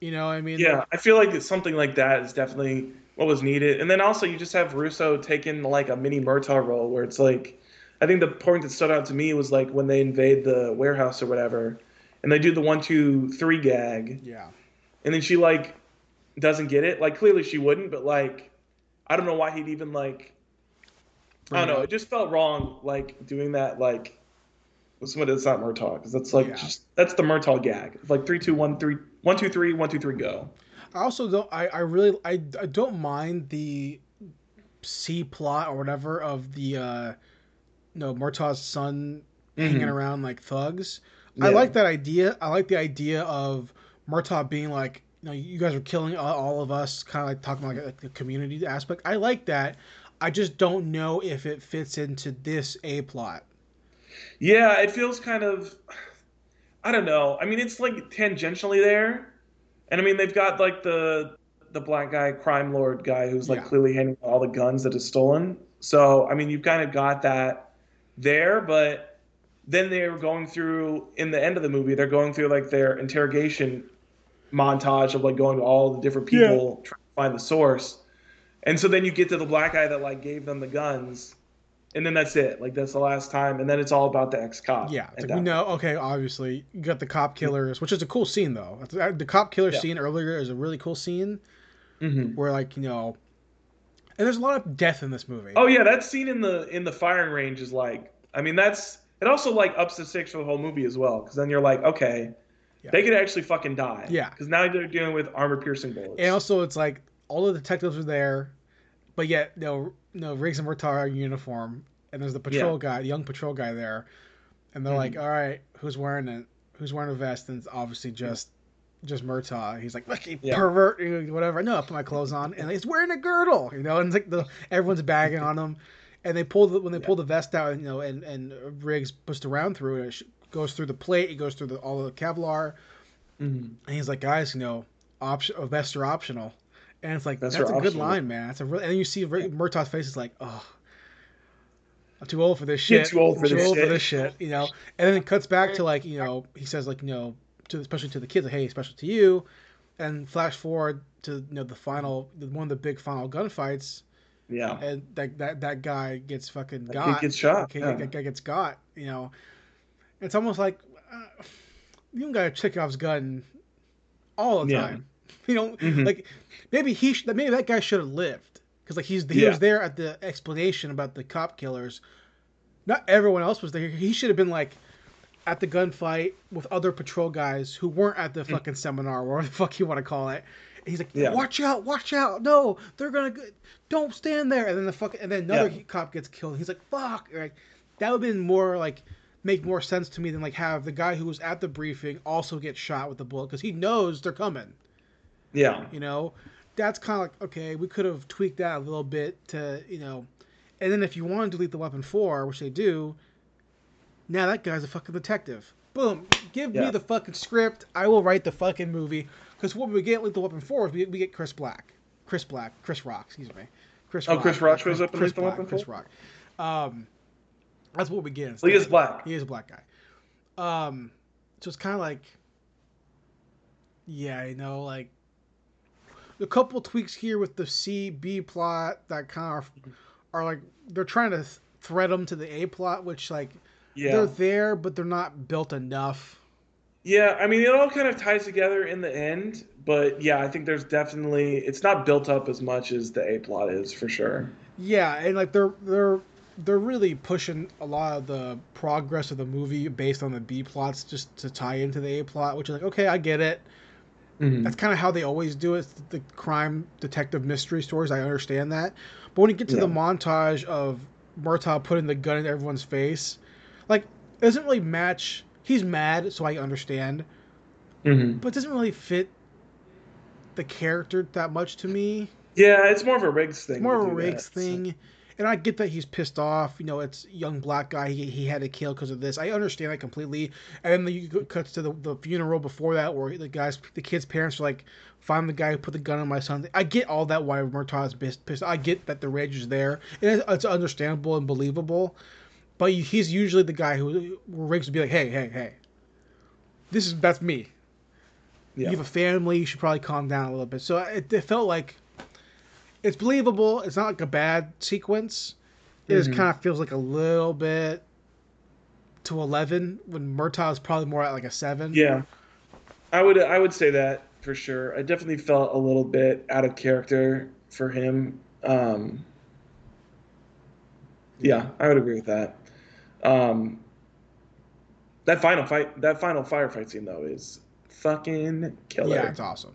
[SPEAKER 1] You know, I mean,
[SPEAKER 2] Yeah, I feel like something like that is definitely what was needed. And then also you just have Russo taking like a mini Murtaugh role where it's like I think the point that stood out to me was like when they invade the warehouse or whatever and they do the one, two, three gag
[SPEAKER 1] yeah,
[SPEAKER 2] and then she like doesn't get it. Like clearly she wouldn't, but like I don't know why he'd even like I don't know, it just felt wrong like doing that like with somebody that's not Murtaugh because that's like
[SPEAKER 1] Yeah.
[SPEAKER 2] just that's the Murtaugh gag. It's like three, two, one, three, one, two, three, one, two, three, go.
[SPEAKER 1] I also don't. I, I really I, I don't mind the C plot or whatever of the uh no Murtaugh's son hanging
[SPEAKER 2] Mhm.
[SPEAKER 1] around like thugs. I like that idea. I like the idea of Murtaugh being like, know, you guys are killing all, of us, kind of like talking about like, like the community aspect. I like that. I just don't know if it fits into this A plot.
[SPEAKER 2] Yeah, it feels kind of I don't know. I mean, it's like tangentially there. And I mean, they've got like the the black guy crime lord guy who's like
[SPEAKER 1] Yeah.
[SPEAKER 2] clearly handing all the guns that is stolen. So, I mean, you've kind of got that there, but then they're going through in the end of the movie, they're going through like their interrogation montage of like going to all the different people trying to find the source. And so then you get to the black guy that like gave them the guns, and then that's it. Like that's the last time, and then it's all about the ex cop.
[SPEAKER 1] Yeah, like we know. Okay, obviously you got the cop killers, which is a cool scene though. The cop killer
[SPEAKER 2] Yeah.
[SPEAKER 1] scene earlier is a really cool scene
[SPEAKER 2] hmm
[SPEAKER 1] where like you know, and there's a lot of death in this movie.
[SPEAKER 2] Oh yeah, that scene in the in the firing range is like. I mean, that's it. Also, like ups the stakes for the whole movie as well, because then you're like, okay,
[SPEAKER 1] Yeah.
[SPEAKER 2] they could actually fucking die.
[SPEAKER 1] Yeah.
[SPEAKER 2] Because now they're dealing with armor piercing bullets.
[SPEAKER 1] And also, it's like all the detectives are there, but yet no, no Riggs and Murtaugh are in uniform, and there's the patrol
[SPEAKER 2] Yeah.
[SPEAKER 1] guy, the young patrol guy there, and they're like,
[SPEAKER 2] Mhm.
[SPEAKER 1] "All right, who's wearing it? Who's wearing a vest?" And it's obviously just, just Murtaugh. He's like, "Look, you
[SPEAKER 2] Yeah.
[SPEAKER 1] pervert, know, whatever." No, I put my clothes on, and he's wearing a girdle, you know, and it's like the everyone's bagging on him, and they pull the when they
[SPEAKER 2] Yeah.
[SPEAKER 1] pull the vest out, you know, and and Riggs puts the round through it. Goes through the plate, it goes through the, all the Kevlar,
[SPEAKER 2] Mhm.
[SPEAKER 1] and he's like, guys, you know, option uh, vests are optional. And it's like
[SPEAKER 2] Vests
[SPEAKER 1] that's a good line, man. That's a real, and you see Ray- Murtaugh's face is like, oh, I'm too old for this
[SPEAKER 2] You're
[SPEAKER 1] shit.
[SPEAKER 2] too old for
[SPEAKER 1] I'm
[SPEAKER 2] this
[SPEAKER 1] old for
[SPEAKER 2] shit."
[SPEAKER 1] this shit, you know. And then it cuts back to like, you know, he says like, you know, to especially to the kids, like, hey, special to you. And flash forward to you know the final, one of the big final gunfights,
[SPEAKER 2] Yeah.
[SPEAKER 1] and that that that guy gets fucking
[SPEAKER 2] That
[SPEAKER 1] got.
[SPEAKER 2] gets shot,
[SPEAKER 1] That, kid-
[SPEAKER 2] yeah.
[SPEAKER 1] that guy gets got. You know, it's almost like uh, you don't check Chekhov's gun all the
[SPEAKER 2] Yeah.
[SPEAKER 1] time. You know,
[SPEAKER 2] Mhm.
[SPEAKER 1] like maybe he sh- maybe that guy should have lived because like he's he
[SPEAKER 2] Yeah.
[SPEAKER 1] was there at the explanation about the cop killers. Not everyone else was there. He should have been like at the gunfight with other patrol guys who weren't at the fucking seminar, or the fuck you want to call it. And he's like,
[SPEAKER 2] Mm. Yeah.
[SPEAKER 1] "Watch out! Watch out! No, they're gonna go- don't stand there." And then the fuck, and then another
[SPEAKER 2] Yeah.
[SPEAKER 1] cop gets killed. He's like, "Fuck!" Like that would have been more like make more sense to me than like have the guy who was at the briefing also get shot with the bullet because he knows they're coming.
[SPEAKER 2] Yeah.
[SPEAKER 1] You know, that's kind of like okay, we could have tweaked that a little bit to you know, and then if you want to delete the weapon four, which they do, now that guy's a fucking detective. Boom, give me the fucking script. I will write the fucking movie. Because what we get with the weapon four is we, we get Chris Black, Chris Black, Chris Rock, excuse me, Chris.
[SPEAKER 2] Oh, Chris Rock shows up in
[SPEAKER 1] Chris
[SPEAKER 2] Lethal
[SPEAKER 1] Black, Chris Rock. Um, that's what we get.
[SPEAKER 2] Well, he is black.
[SPEAKER 1] He is a black guy. Um, so it's kind of like, yeah, you know, like a couple tweaks here with the C B plot that kind of are, are like they're trying to thread them to the A plot, which like
[SPEAKER 2] Yeah.
[SPEAKER 1] they're there, but they're not built enough.
[SPEAKER 2] Yeah, I mean, it all kind of ties together in the end, but yeah, I think there's definitely it's not built up as much as the A plot is for sure.
[SPEAKER 1] Yeah, and like they're they're they're really pushing a lot of the progress of the movie based on the B plots just to tie into the A plot, which is like okay, I get it.
[SPEAKER 2] Mhm.
[SPEAKER 1] That's kind of how they always do it. The crime detective mystery stories, I understand that. But when you get to the montage of Murtaugh putting the gun in everyone's face, like it doesn't really match. He's mad, so I understand,
[SPEAKER 2] Mhm.
[SPEAKER 1] but it doesn't really fit the character that much to me.
[SPEAKER 2] Yeah, it's more of a Riggs thing.
[SPEAKER 1] It's more of a Riggs
[SPEAKER 2] that, so-
[SPEAKER 1] thing. And I get that he's pissed off. You know, it's young black guy. He, he had to kill because of this. I understand that completely. And then the cuts to the, the funeral before that, where the guys, the kid's parents are like, "Find the guy who put the gun on my son." I get all that. Why Murtaugh's pissed. pissed. I get that the rage is there, and it's, it's understandable and believable. But he's usually the guy who where Riggs would be like, "Hey, hey, hey, this is that's me."
[SPEAKER 2] Yeah.
[SPEAKER 1] You have a family. You should probably calm down a little bit. So it, it felt like it's believable. It's not like a bad sequence. It just
[SPEAKER 2] Mhm.
[SPEAKER 1] kind of feels like a little bit to eleven when Murtaugh is probably more at like a seven.
[SPEAKER 2] Yeah, I would I would say that for sure. I definitely felt a little bit out of character for him. Um, yeah, I would agree with that. Um, that final fight, that final firefight scene though, is fucking killer.
[SPEAKER 1] yeah, it's awesome.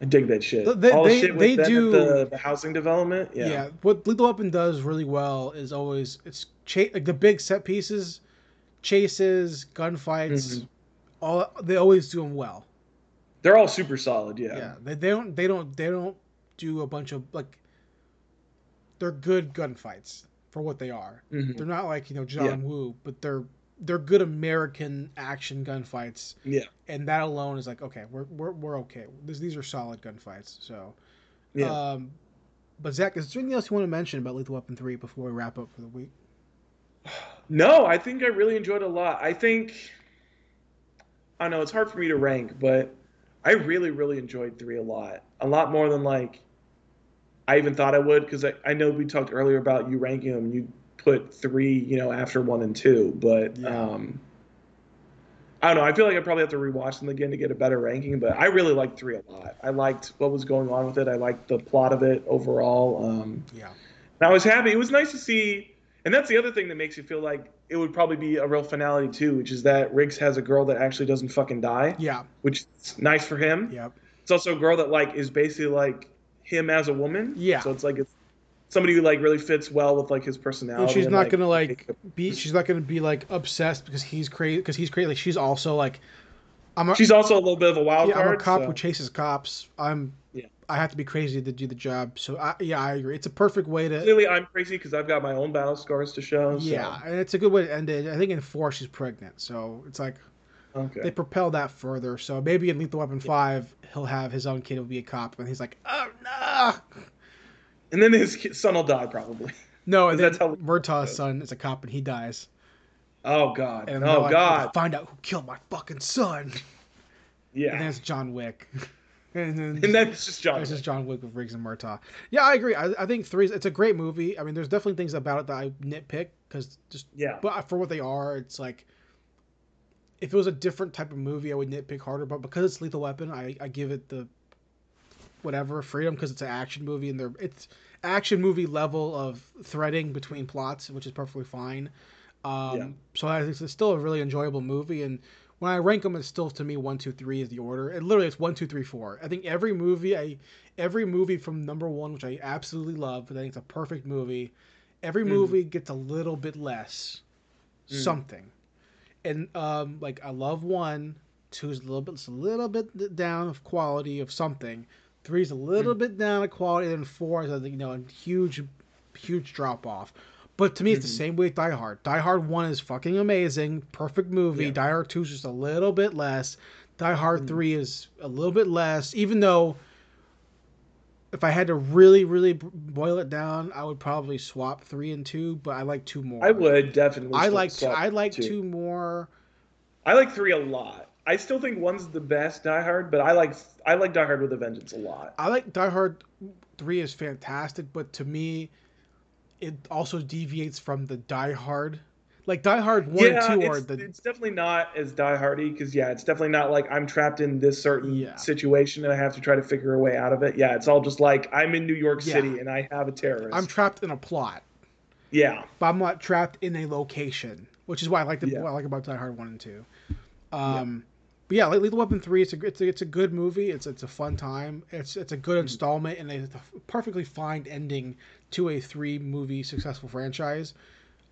[SPEAKER 2] I dig that shit.
[SPEAKER 1] They-
[SPEAKER 2] All the
[SPEAKER 1] they-
[SPEAKER 2] shit with
[SPEAKER 1] they do-
[SPEAKER 2] the, the housing development.
[SPEAKER 1] Yeah.
[SPEAKER 2] Yeah.
[SPEAKER 1] what Lethal Weapon does really well is always it's cha- like the big set pieces, chases, gunfights.
[SPEAKER 2] Mhm.
[SPEAKER 1] All they always do them well.
[SPEAKER 2] they're all super solid. Yeah.
[SPEAKER 1] Yeah, they, they don't they don't they don't do a bunch of like. They're good gunfights for what they are.
[SPEAKER 2] Mhm.
[SPEAKER 1] They're not like you know John
[SPEAKER 2] Yeah.
[SPEAKER 1] Woo, but they're they're good American action gunfights,
[SPEAKER 2] Yeah.
[SPEAKER 1] and that alone is like okay, we're we're, we're okay. This, these are solid gunfights. So,
[SPEAKER 2] Yeah.
[SPEAKER 1] um, but Zach, is there anything else you want to mention about Lethal Weapon three before we wrap up for the week?
[SPEAKER 2] No, I think I really enjoyed it a lot. I think I know, it's hard for me to rank, but I really, really enjoyed three a lot. A lot more than like I even thought I would, because I, I know we talked earlier about you ranking them. You put three, you know, after one and two, but
[SPEAKER 1] Yeah.
[SPEAKER 2] um I don't know. I feel like I probably have to rewatch them again to get a better ranking, but I really liked three a lot. I liked what was going on with it. I liked the plot of it overall. Um,
[SPEAKER 1] Yeah,
[SPEAKER 2] and I was happy. It was nice to see, and that's the other thing that makes you feel like it would probably be a real finality too, which is that Riggs has a girl that actually doesn't fucking die,
[SPEAKER 1] yeah,
[SPEAKER 2] which is nice for him.
[SPEAKER 1] yeah.
[SPEAKER 2] It's also a girl that like is basically like him as a woman.
[SPEAKER 1] Yeah.
[SPEAKER 2] So it's like it's somebody who like really fits well with like his personality.
[SPEAKER 1] And she's
[SPEAKER 2] and,
[SPEAKER 1] not gonna like be. She's not gonna be like obsessed because he's crazy. Because he's crazy. Like she's also like, I'm a,
[SPEAKER 2] She's also a little bit of a wild
[SPEAKER 1] yeah, I'm a cop
[SPEAKER 2] so-
[SPEAKER 1] who chases cops. I'm.
[SPEAKER 2] Yeah.
[SPEAKER 1] I have to be crazy to do the job. So I, yeah, I agree. It's a perfect way to.
[SPEAKER 2] Clearly, I'm crazy because I've got my own battle scars to show. So.
[SPEAKER 1] Yeah, and it's a good way to end it. I think in four she's pregnant, so it's like
[SPEAKER 2] Okay.
[SPEAKER 1] they propel that further. So maybe in Lethal Weapon five, he'll have his own kid will be a cop, and he's like, oh no,
[SPEAKER 2] And then his son will die probably.
[SPEAKER 1] no. And then
[SPEAKER 2] That's how-
[SPEAKER 1] Murtaugh's son is a cop, and he dies.
[SPEAKER 2] Oh God.
[SPEAKER 1] And
[SPEAKER 2] oh God.
[SPEAKER 1] Find out who killed my fucking son.
[SPEAKER 2] Yeah.
[SPEAKER 1] And then it's John Wick. and then
[SPEAKER 2] And that's just John.
[SPEAKER 1] This is John Wick with Riggs and Murtaugh. Yeah, I agree. I, I think three. It's a great movie. I mean, there's definitely things about it that I nitpick because just,
[SPEAKER 2] Yeah.
[SPEAKER 1] but for what they are, it's like if it was a different type of movie, I would nitpick harder. But because it's Lethal Weapon, I, I give it the whatever freedom because it's an action movie and they're it's action movie level of threading between plots, which is perfectly fine. Um,
[SPEAKER 2] Yeah.
[SPEAKER 1] So I think it's still a really enjoyable movie and. When I rank them, it's still to me one, two, three is the order. And literally, it's one, two, three, four. I think every movie, I every movie from number one, which I absolutely love, but I think it's a perfect movie. Every
[SPEAKER 2] Mhm.
[SPEAKER 1] movie gets a little bit less
[SPEAKER 2] Mm.
[SPEAKER 1] something, and um, like I love one, two is a little bit, it's a little bit down of quality of something. Three is a little bit down of quality, and four is a you know a huge, huge drop off. But to me, it's the
[SPEAKER 2] Mhm.
[SPEAKER 1] same way with Die Hard. Die Hard one is fucking amazing, perfect movie.
[SPEAKER 2] Yeah.
[SPEAKER 1] Die Hard two is just a little bit less. Die Hard
[SPEAKER 2] Mhm.
[SPEAKER 1] three is a little bit less, even though if I had to really, really boil it down, I would probably swap three and two. But I like two more.
[SPEAKER 2] I would definitely.
[SPEAKER 1] I
[SPEAKER 2] swap-
[SPEAKER 1] like two, I like
[SPEAKER 2] two.
[SPEAKER 1] two more.
[SPEAKER 2] I like three a lot. I still think one's the best Die Hard, but I like I like Die Hard with a Vengeance a lot.
[SPEAKER 1] I like Die Hard three is fantastic, but to me, it also deviates from the Die Hard. Like Die Hard one
[SPEAKER 2] yeah,
[SPEAKER 1] and two are the
[SPEAKER 2] it's definitely not as Die Hardy because yeah, it's definitely not like I'm trapped in this certain
[SPEAKER 1] Yeah.
[SPEAKER 2] situation and I have to try to figure a way out of it. Yeah, it's all just like I'm in New York
[SPEAKER 1] Yeah.
[SPEAKER 2] City and I have a terrorist.
[SPEAKER 1] I'm trapped in a plot.
[SPEAKER 2] yeah,
[SPEAKER 1] but I'm not trapped in a location, which is why I like the I like about Die Hard one and two. Um, but yeah, like Lethal Weapon three, it's a it's a, it's a good movie. It's it's a fun time. It's it's a good
[SPEAKER 2] Mm-hmm.
[SPEAKER 1] installment and it's a perfectly fine ending to a three movie successful franchise.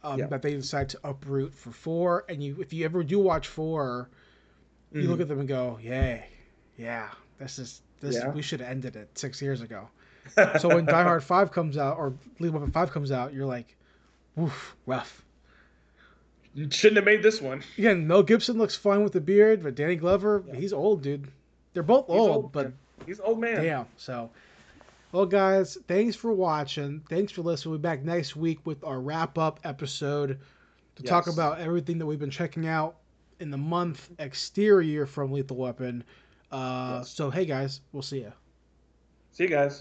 [SPEAKER 1] Um,
[SPEAKER 2] Yeah.
[SPEAKER 1] That they decide to uproot for four, and you if you ever do watch 4 you
[SPEAKER 2] Mhm.
[SPEAKER 1] look at them and go, "Yay, yeah, this is this
[SPEAKER 2] Yeah.
[SPEAKER 1] we should have ended it six years ago." So when Die Hard five comes out or Lethal Weapon five comes out, you're like, "Woof, rough."
[SPEAKER 2] You shouldn't have made this one.
[SPEAKER 1] Yeah, Mel Gibson looks fine with the beard, but Danny Glover,
[SPEAKER 2] Yeah.
[SPEAKER 1] he's old, dude. They're both old,
[SPEAKER 2] old,
[SPEAKER 1] but
[SPEAKER 2] man. He's old man.
[SPEAKER 1] damn. So, well, guys, thanks for watching. Thanks for listening. We'll be back next week with our wrap up episode to talk about everything that we've been checking out in the month exterior from Lethal Weapon. Uh,
[SPEAKER 2] Yes.
[SPEAKER 1] So hey guys, we'll see you.
[SPEAKER 2] See you guys.